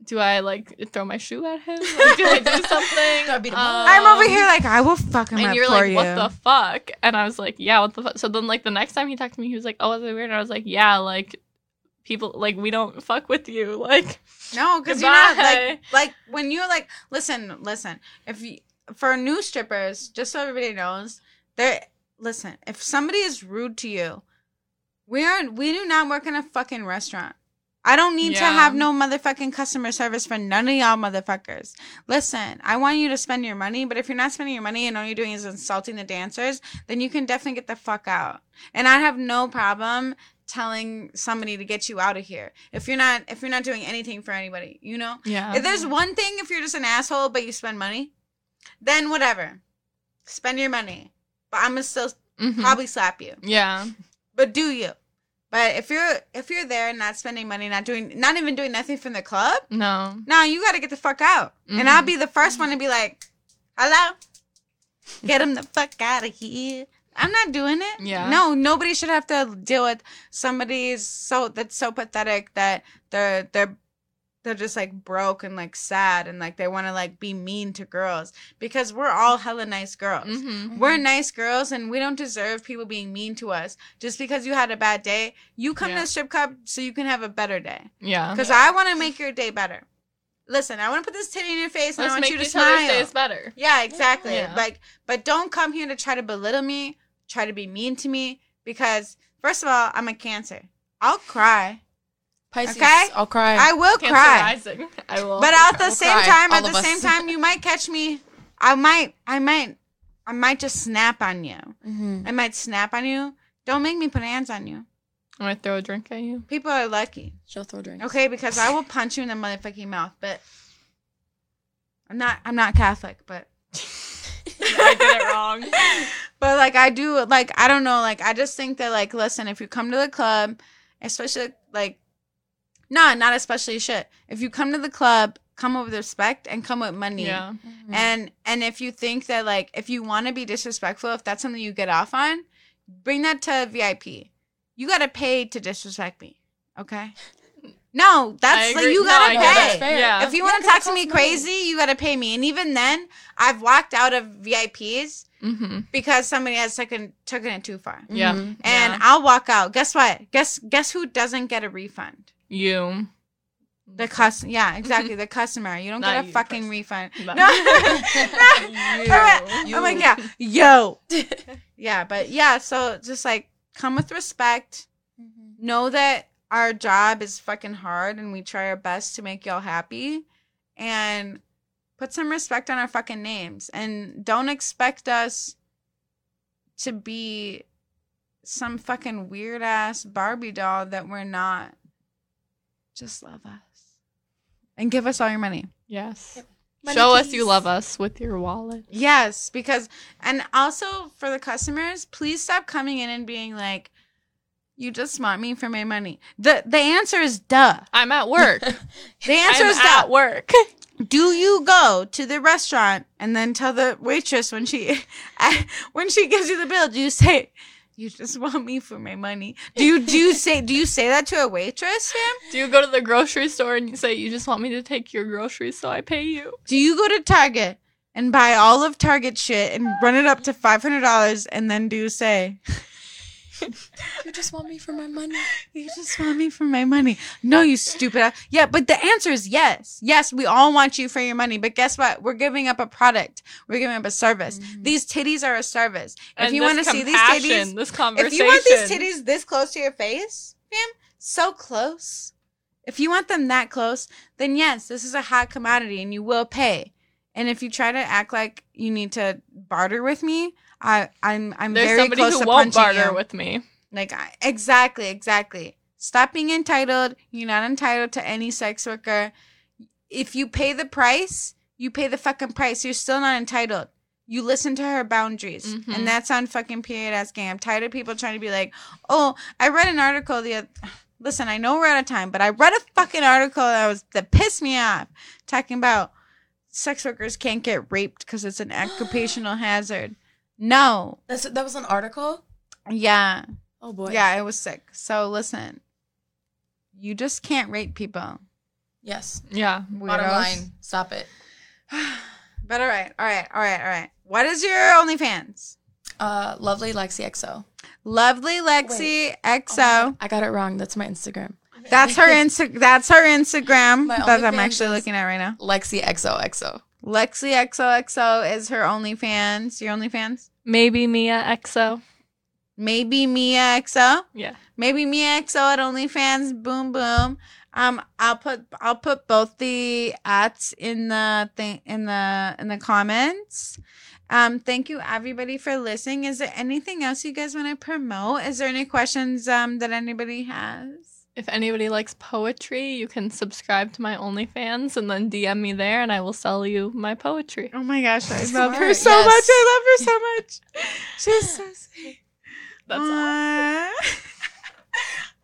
do I like throw my shoe at him? Like, do I do something? Do I beat him up? I'm over Um, here like I will fuck him up. and up you're for like, you. what the fuck? And I was like, yeah, what the fuck? So then, like, the next time he talked to me, he was like, oh, was it weird? And I was like, yeah, like, people, like, we don't fuck with you. Like, No, because you're not like Goodbye. like when you're like listen, listen. If you for new strippers, just so everybody knows, they're listen. If somebody is rude to you, we aren't. We do not work in a fucking restaurant. I don't need to have no motherfucking customer service for none of y'all motherfuckers. Listen, I want you to spend your money, but if you're not spending your money and all you're doing is insulting the dancers, then you can definitely get the fuck out. And I have no problem telling somebody to get you out of here if you're not if you're not doing anything for anybody, you know? yeah. If there's one thing if you're just an asshole but you spend money, then whatever. Spend your money. But I'm gonna still Mhm. probably slap you. Yeah. But do you? But if you're if you're there and not spending money, not doing not even doing nothing from the club, No. no, you gotta get the fuck out. And I'll Mhm. be the first one to be like, Hello? Get him the fuck out of here. I'm not doing it. Yeah. No, nobody should have to deal with somebody's so that's so pathetic that they're they're they're just like broke and like sad and like they want to like be mean to girls because we're all hella nice girls. Mm-hmm. We're nice girls and we don't deserve people being mean to us just because you had a bad day. You come to Yeah. the strip club so you can have a better day. Yeah. Because I want to make your day better. Listen, I want to put this titty in your face and Let's I want you to smile. days better. Yeah, exactly. Yeah. Like, but don't come here to try to belittle me, try to be mean to me, because first of all, I'm a cancer. I'll cry. Pisces. Okay. I'll cry. I will Cancer cry. rising. I will. But at the We'll same cry, time, at the of same time, you might catch me. I might, I might, I might just snap on you. hmm I might snap on you. Don't make me put hands on you. I might throw a drink at you. People are lucky. She'll throw drinks. Okay, because I will punch you in the motherfucking mouth. But I'm not. I'm not Catholic, but I did it wrong. but like I do. Like I don't know. Like I just think that like listen, if you come to the club, especially like, nah, not especially shit. If you come to the club, come with respect and come with money. Yeah. Mm-hmm. And and if you think that like if you want to be disrespectful, if that's something you get off on, bring that to VIP. You gotta pay to disrespect me. Okay. No, that's like you gotta I get pay. Yeah. If you Yeah, want to 'cause talk to me costs money. crazy, you gotta pay me. And even then, I've walked out of VIPs Mm-hmm. because somebody has taken taken it too far. Yeah. Mhm. And Yeah. I'll walk out. Guess what? Guess guess who doesn't get a refund? You. The cus yeah, exactly. The customer. You don't Not get a you, fucking Chris. refund. No. No. You. I'm like, yeah, yo. Yeah, but yeah, so just like come with respect. Mm-hmm. Know that our job is fucking hard and we try our best to make y'all happy. And put some respect on our fucking names. And don't expect us to be some fucking weird ass Barbie doll that we're not. Just love us. And give us all your money. Yes. Money, Show us you love us with your wallet. Yes, because and also for the customers, please stop coming in and being like, "You just want me for my money." the The answer is duh. I'm at work. The answer I'm is at duh. work. Do you go to the restaurant and then tell the waitress when she when she gives you the bill? Do you say, "You just want me for my money"? Do you do you say do you say that to a waitress, Sam? Do you go to the grocery store and you say you just want me to take your groceries so I pay you? Do you go to Target and buy all of Target shit and run it up to five hundred dollars and then do you say? You just want me for my money. You just want me for my money. No, you stupid. ass- Yeah, but the answer is yes. Yes, we all want you for your money. But guess what? We're giving up a product. We're giving up a service. Mm-hmm. These titties are a service. If you want to see these compassion, titties, this conversation. if you want these titties this close to your face, fam, so close. If you want them that close, then yes, this is a hot commodity and you will pay. And if you try to act like you need to barter with me, I, I'm I'm there's very somebody close who to won't punching barter you. with me. Like I, exactly, exactly. Stop being entitled. You're not entitled to any sex worker. If you pay the price, you pay the fucking price. You're still not entitled. You listen to her boundaries, Mhm. and that's on fucking period ass game. I'm tired of people trying to be like, "Oh, I read an article the." Listen, I know we're out of time, but I read a fucking article that was that pissed me off, talking about sex workers can't get raped because it's an occupational hazard. No, That's, that was an article. yeah, Oh boy. yeah, it was sick. So listen, you just can't rape people. Yes. Yeah. Bottom line. Stop it. But all right, all right, all right, all right. What is your OnlyFans? Uh, lovely Lexi XO. Lovely Lexi XO. I got it wrong. That's my Instagram. That's her Insta. That's her Instagram My that I'm actually looking at right now. Lexi XO XO. Lexi XOXO is her OnlyFans. Your OnlyFans? Maybe Mia EXO. Maybe Mia XO. Yeah. Maybe Mia XO at OnlyFans. Boom boom. Um, I'll put I'll put both the ads in the thing in the in the comments. Um, thank you everybody for listening. Is there anything else you guys want to promote? Is there any questions um that anybody has? If anybody likes poetry, you can subscribe to my OnlyFans and then DM me there, and I will sell you my poetry. Oh my gosh, I Smart, love her so yes. much. I love her so much. She's so sweet. That's all.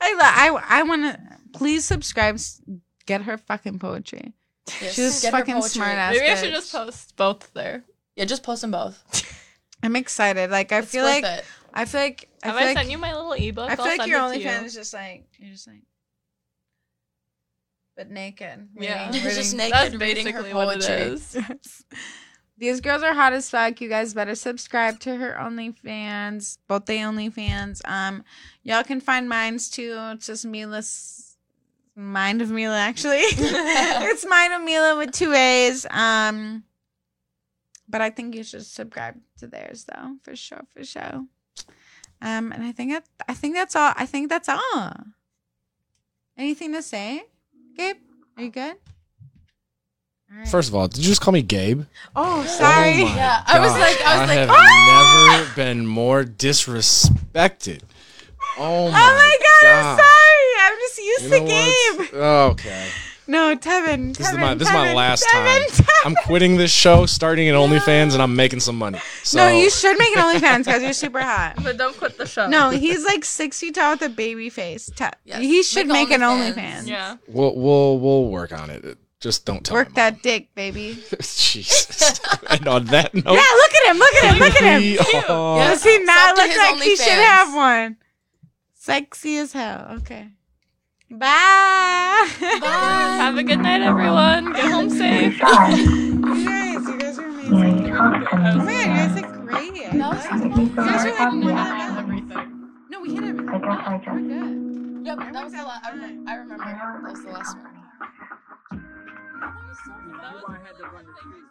I lo- I I want to please subscribe. Get her fucking poetry. Yes. She's Get fucking smart ass. Maybe I should just post both there. Yeah, just post them both. I'm excited. Like I It's feel like it. I feel like I Have feel I, like sent you my little ebook? I feel I'll like your OnlyFans is just like you're just like, but naked. Yeah. reading- Just naked That's reading her basically what it poetry. Yes. These girls are hot as fuck. You guys better subscribe to her OnlyFans. Both the OnlyFans. Um, y'all can find mines too. It's just Mila's mind of Mila. Actually, it's mind of Mila with two A's. Um, but I think you should subscribe to theirs though, for sure, for sure. Um, and I think that I think that's all. I think that's all. Anything to say, Gabe? Are you good? All right. First of all, did you just call me Gabe? oh, sorry. Oh my Yeah, I was like- I was like, have "Ah!" never been more disrespected. Oh my, oh my god, I'm sorry. I'm just used You to know Gabe. what? Okay. No, Tevin. This is my this is my last Tevin, time. Tevin. I'm quitting this show, starting an OnlyFans, and I'm making some money. So No, you should make an OnlyFans because you're super hot. But don't quit the show. No, he's like six feet tall with a baby face. Te- Yes, he should make make, an OnlyFans. OnlyFans. Yeah. we'll we'll we'll work on it. Just don't tell Work my that dick, baby. Jesus. and on that note, Yeah, look at him. Look at him. Look at him. we. Does he not Sub look his like he should have one? Sexy as hell. Okay. Bye. Bye. Have a good night, everyone. Get home safe. shy. You guys, you guys are amazing. you talk to Oh my me. god, you guys look great. That was I like If you You guys are like happy, one I of the Everything. No, we hit everything. I guess I We're just. good. Yeah, that was the last. I remember. I remember. That was the last one. That was so You